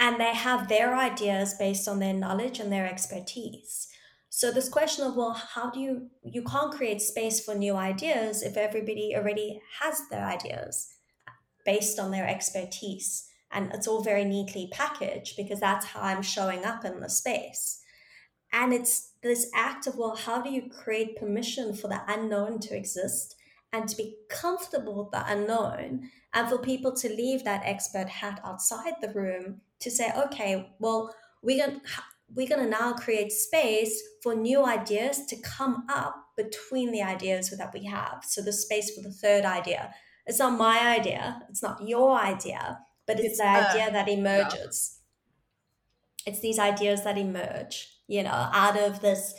and they have their ideas based on their knowledge and their expertise. So, this question of, well, how do you, you can't create space for new ideas if everybody already has their ideas based on their expertise. And it's all very neatly packaged because that's how I'm showing up in the space. And it's this act of, well, how do you create permission for the unknown to exist and to be comfortable with the unknown and for people to leave that expert hat outside the room to say, okay, well, we're going to we're going to now create space for new ideas to come up between the ideas that we have. So the space for the third idea. It's not my idea. It's not your idea, but it's, it's the uh, idea that emerges. Yeah. It's these ideas that emerge you know, out of this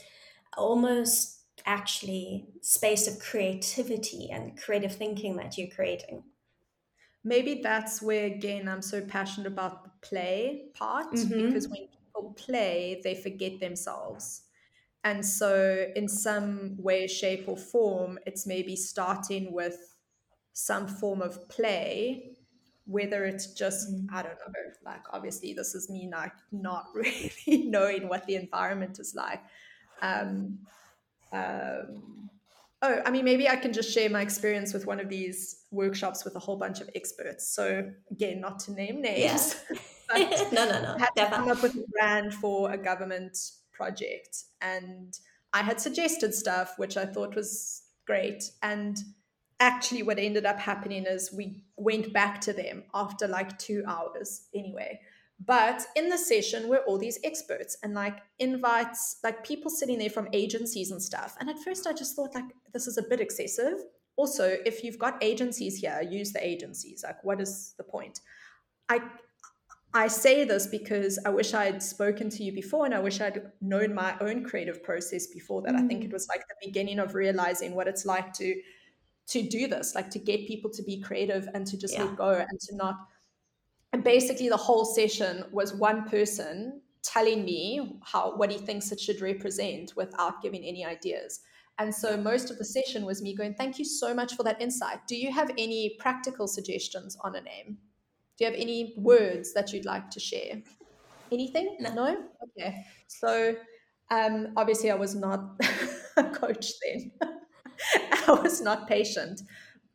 almost actually space of creativity and creative thinking that you're creating. Maybe that's where, again, I'm so passionate about the play part mm-hmm. because when people play, they forget themselves. And so, in some way, shape, or form, it's maybe starting with some form of play whether it's just mm. i don't know like obviously this is me not not really knowing what the environment is like Um, um, oh, I mean, maybe I can just share my experience with one of these workshops with a whole bunch of experts. So again, not to name names. Yeah. no, no, no. I had to come up with a brand for a government project, and I had suggested stuff which I thought was great. And actually, what ended up happening is we went back to them after like two hours anyway but in the session were all these experts and like invites, like people sitting there from agencies and stuff. And at first I just thought like this is a bit excessive. Also, if you've got agencies here, use the agencies. Like, what is the point? I I say this because I wish I'd spoken to you before and I wish I'd known my own creative process before that. Mm. I think it mm. was like the beginning of realizing what it's like to to do this, like to get people to be creative and to just yeah. let go and to not and basically the whole session was one person telling me how what he thinks it should represent without giving any ideas. And so most of the session was me going thank you so much for that insight. Do you have any practical suggestions on a name? Do you have any words that you'd like to share? Anything? No, no? okay. So um, obviously i was not a coach then i was not patient.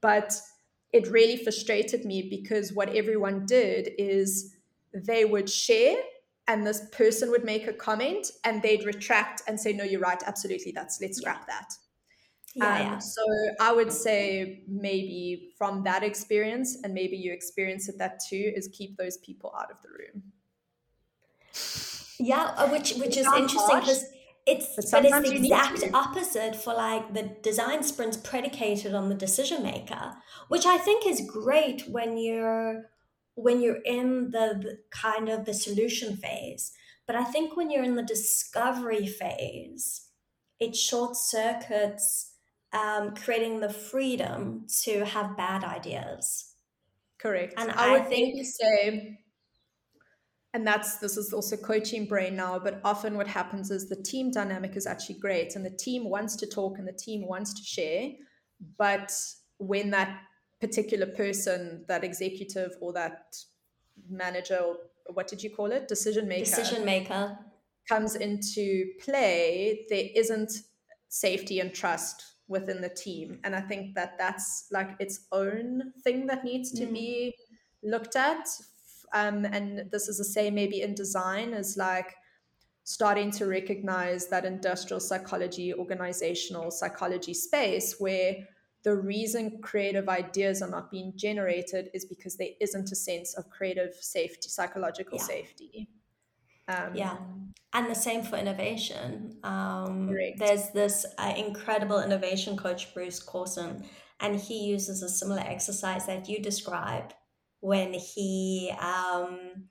But it really frustrated me because what everyone did is they would share and this person would make a comment and they'd retract and say no you're right. Absolutely. That's let's scrap that. Yeah, um, yeah. so i would say maybe from that experience and maybe you experience it that too is keep those people out of the room. Yeah uh, which which is interesting because it's but, but it's the exact opposite for like the design sprints predicated on the decision maker, which I think is great when you're when you're in the, the kind of the solution phase. But I think when you're in the discovery phase, it short circuits um, creating the freedom to have bad ideas. Correct. And I, I would think say and that's this is also coaching brain now but often what happens is the team dynamic is actually great and the team wants to talk and the team wants to share. But when that particular person that executive or that manager or what did you call it? Decision maker decision maker. comes into play there isn't safety and trust within the team. And i think that that's like its own thing that needs to mm. be looked at um, and this is the same maybe in design, is like starting to recognize that industrial psychology, organizational psychology space where the reason creative ideas are not being generated is because there isn't a sense of creative safety, psychological yeah. safety. Um, yeah, and the same for innovation. Um, there's this uh, incredible innovation coach, Bruce Corson, and he uses a similar exercise that you described when he um,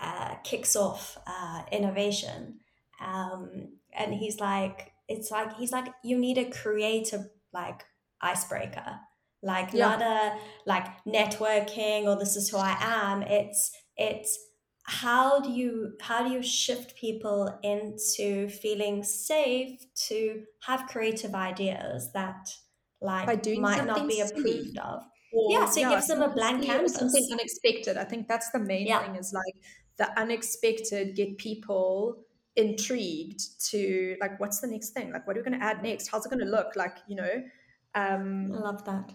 uh, kicks off uh, innovation. Um, and he's like, it's like, he's like, you need a creative like icebreaker, like yeah. not a like networking or this is who I am. It's, it's, how do you how do you shift people into feeling safe to have creative ideas that like might not be approved of or, yeah, so it yeah, gives them a blank canvas. Something unexpected. I think that's the main yeah. thing is like the unexpected get people intrigued to like what's the next thing? Like what are we going to add next? How's it going to look? Like, you know. Um I love that.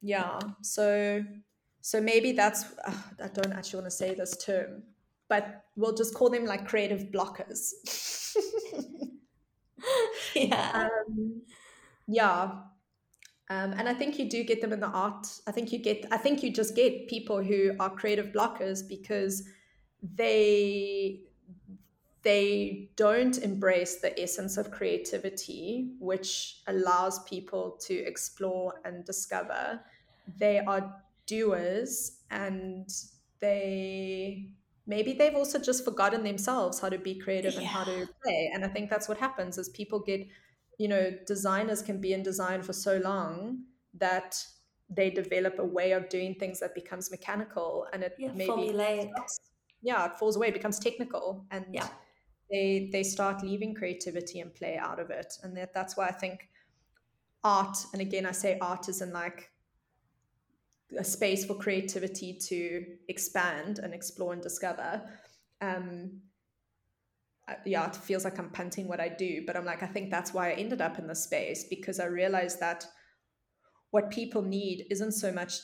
Yeah. So so maybe that's uh, I don't actually want to say this term, but we'll just call them like creative blockers. yeah. Um, yeah um, and I think you do get them in the art. I think you get, I think you just get people who are creative blockers because they they don't embrace the essence of creativity, which allows people to explore and discover. They are doers and they maybe they've also just forgotten themselves how to be creative yeah. and how to play. And I think that's what happens is people get you know designers can be in design for so long that they develop a way of doing things that becomes mechanical and it yeah, maybe formulaic. yeah it falls away it becomes technical and yeah. they they start leaving creativity and play out of it. And that that's why i think art and again i say art is in like a space for creativity to expand and explore and discover. Um, yeah, it feels like I'm punting what I do, but I'm like, I think that's why I ended up in this space because I realized that what people need isn't so much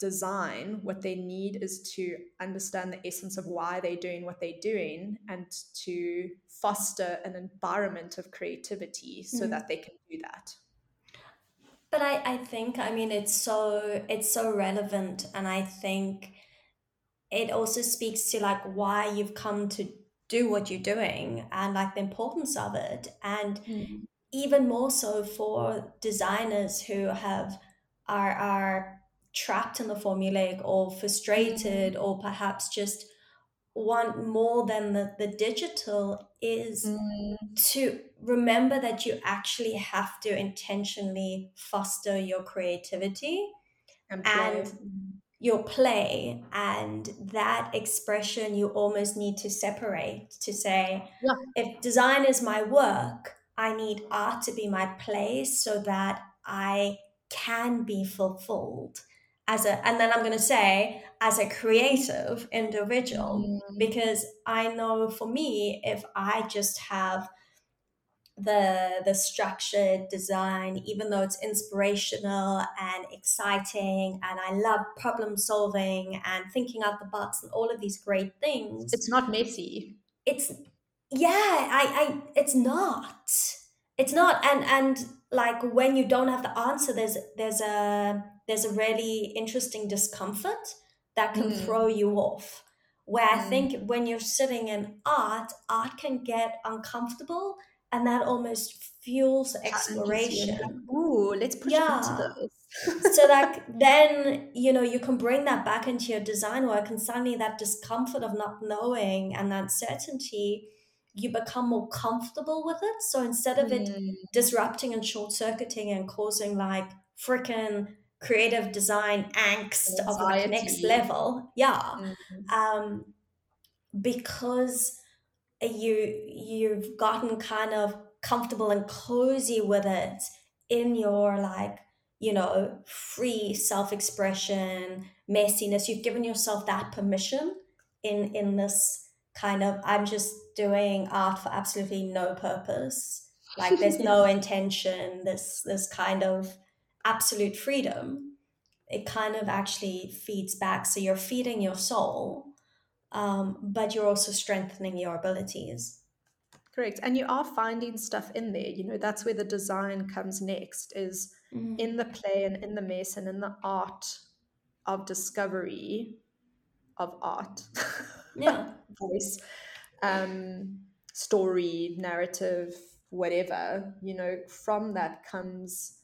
design. What they need is to understand the essence of why they're doing what they're doing and to foster an environment of creativity so mm. that they can do that. But I, I think, I mean, it's so it's so relevant, and I think it also speaks to like why you've come to do what you're doing and like the importance of it and mm. even more so for designers who have are are trapped in the formulaic or frustrated mm. or perhaps just want more than the, the digital is mm. to remember that you actually have to intentionally foster your creativity and, and your play and that expression you almost need to separate to say yeah. if design is my work i need art to be my play so that i can be fulfilled as a and then i'm going to say as a creative individual mm. because i know for me if i just have the the structured design even though it's inspirational and exciting and i love problem solving and thinking out the box and all of these great things it's not messy it's yeah i i it's not it's not and and like when you don't have the answer there's there's a there's a really interesting discomfort that can mm. throw you off where mm. i think when you're sitting in art art can get uncomfortable and that almost fuels exploration. Ooh, let's push yeah. into this. so like then you know you can bring that back into your design work and suddenly that discomfort of not knowing and that certainty you become more comfortable with it so instead of it mm. disrupting and short-circuiting and causing like freaking creative design angst Anxiety. of like next level yeah mm. um because you you've gotten kind of comfortable and cozy with it in your like you know free self-expression messiness. You've given yourself that permission in in this kind of i'm just doing art for absolutely no purpose. Like there's no intention. This this kind of absolute freedom it kind of actually feeds back. So you're feeding your soul um, but you're also strengthening your abilities. Correct. And you are finding stuff in there. You know, that's where the design comes next, is mm. in the play and in the mess and in the art of discovery of art. Yeah. Voice, um, story, narrative, whatever, you know, from that comes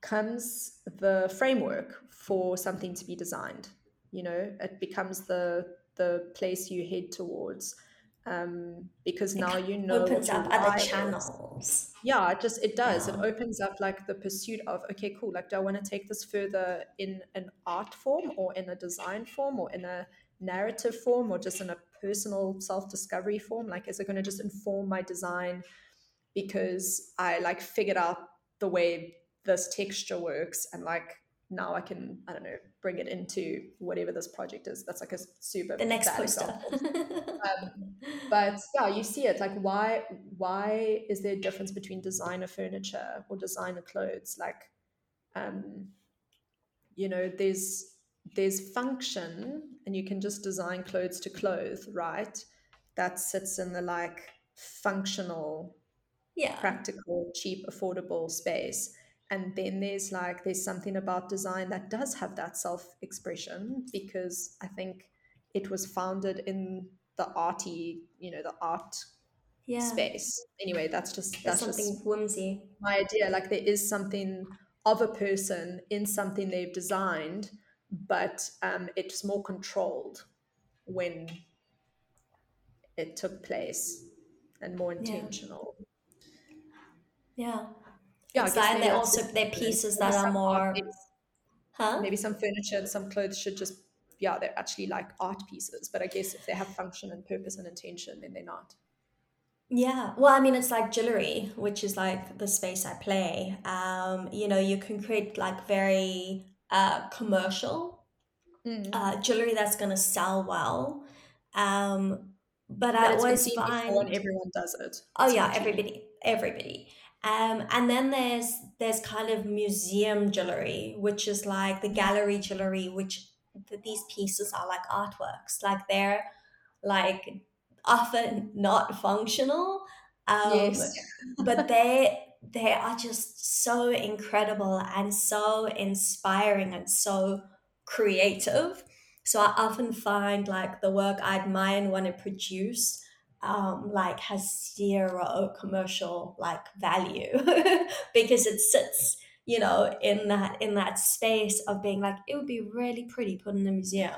comes the framework for something to be designed. You know, it becomes the the place you head towards um, because now you know opens up other channels. Yeah it just it does. Yeah. it opens up like the pursuit of okay cool like do i want to take this further in an art form or in a design form or in a narrative form or just in a personal self-discovery form? Like is it going to just inform my design because i like figured out the way this texture works and like now I can, I don't know, bring it into whatever this project is. That's like a super the next poster. um, but yeah, you see it like why why is there a difference between designer furniture or designer clothes? Like, um, you know, there's there's function, and you can just design clothes to clothe, right? That sits in the like functional, yeah, practical, cheap, affordable space and then there's like there's something about design that does have that self expression because i think it was founded in the arty you know the art yeah. space. Anyway that's just that's something just whimsy. my idea. Like there is something of a person in something they've designed but um, it's more controlled when it took place and more intentional. Yeah, yeah yeah, and they also they're pieces that are more. huh? Maybe some furniture and some clothes should just yeah they're actually like art pieces, but I guess if they have function and purpose and intention, then they're not. Yeah, well, I mean, it's like jewelry, which is like the space I play. Um, you know, you can create like very uh, commercial mm. uh, jewelry that's going to sell well. Um, but I always find everyone does it. Oh yeah, everybody, everybody. Um, and then there's there's kind of museum jewelry, which is like the gallery jewelry, which these pieces are like artworks, like they're like often not functional. Um, yes. but they they are just so incredible and so inspiring and so creative. So I often find like the work I admire and want to produce um, like has zero commercial like value because it sits you know in that in that space of being like it would be really pretty put in a museum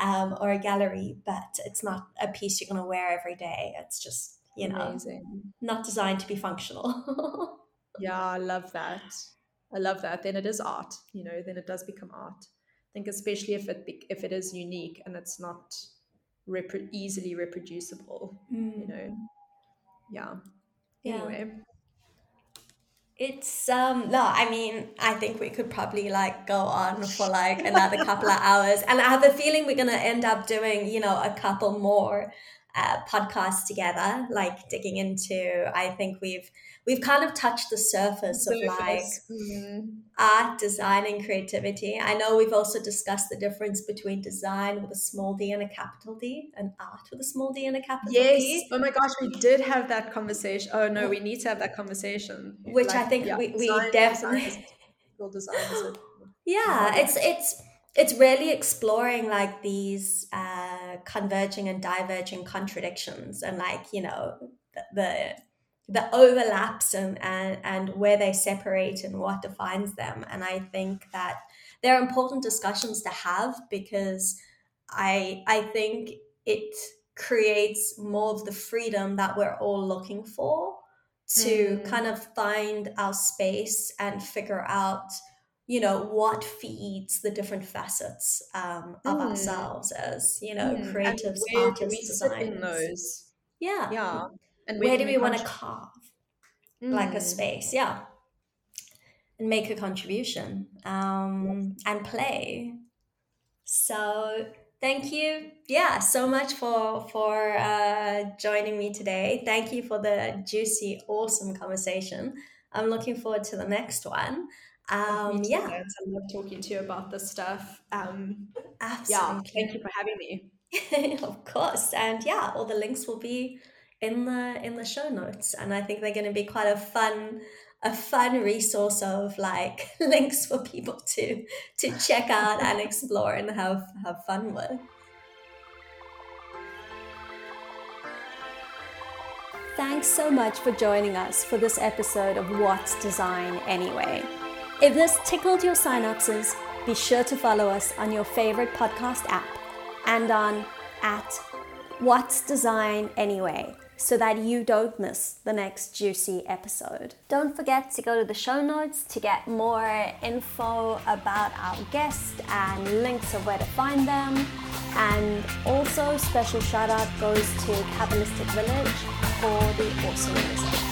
um, or a gallery but it's not a piece you're going to wear every day. It's just you know Amazing. not designed to be functional. Yeah i love that. I love that. Then it is art you know then it does become art. I think especially if it if it is unique and it's not repro- easily reproducible mm. you know? Yeah. yeah. Anyway. It's um no i mean i think we could probably like go on for like another couple of hours. And i have a feeling we're gonna end up doing you know a couple more uh, podcasts together like digging into i think we've we've kind of touched the surface, of like mm-hmm. art, design, and creativity. I know we've also discussed the difference between design with a small d and a capital D and art with a small d and a capital yes. D. Yes. Oh my gosh, we did have that conversation. Oh no, we need to have that conversation. Which like, I think yeah, we, we design, definitely design, yeah, it's it's it's really exploring like these uh, converging and diverging contradictions and like you know the, the overlaps and, and, and where they separate and what defines them. And I think that they're important discussions to have because I I think it creates more of the freedom that we're all looking for to mm. kind of find our space and figure out you know what feeds the different facets um, of mm. ourselves as you know mm. creatives artists designers. yeah. Yeah. And where do we want to carve mm. like a mm. space? Yeah. And make a contribution um, and play. So thank you yeah so much for for uh, joining me today. Thank you for the juicy awesome conversation. I'm looking forward to the next one um, yeah. i love talking to you about this stuff. Um, Absolutely. yeah thank you for having me. Of course. And yeah all the links will be in the in the show notes. And i think they're going to be quite a fun a fun resource of like links for people to to check out and explore and have have fun with. Thanks so much for joining us for this episode of What's Design Anyway. If this tickled your synapses, be sure to follow us on your favorite podcast app and on at What's Design Anyway so that you don't miss the next juicy episode. Don't forget to go to the show notes to get more info about our guest and links of where to find them. And also, special shout out goes to Kabbalistic Village for the awesome music.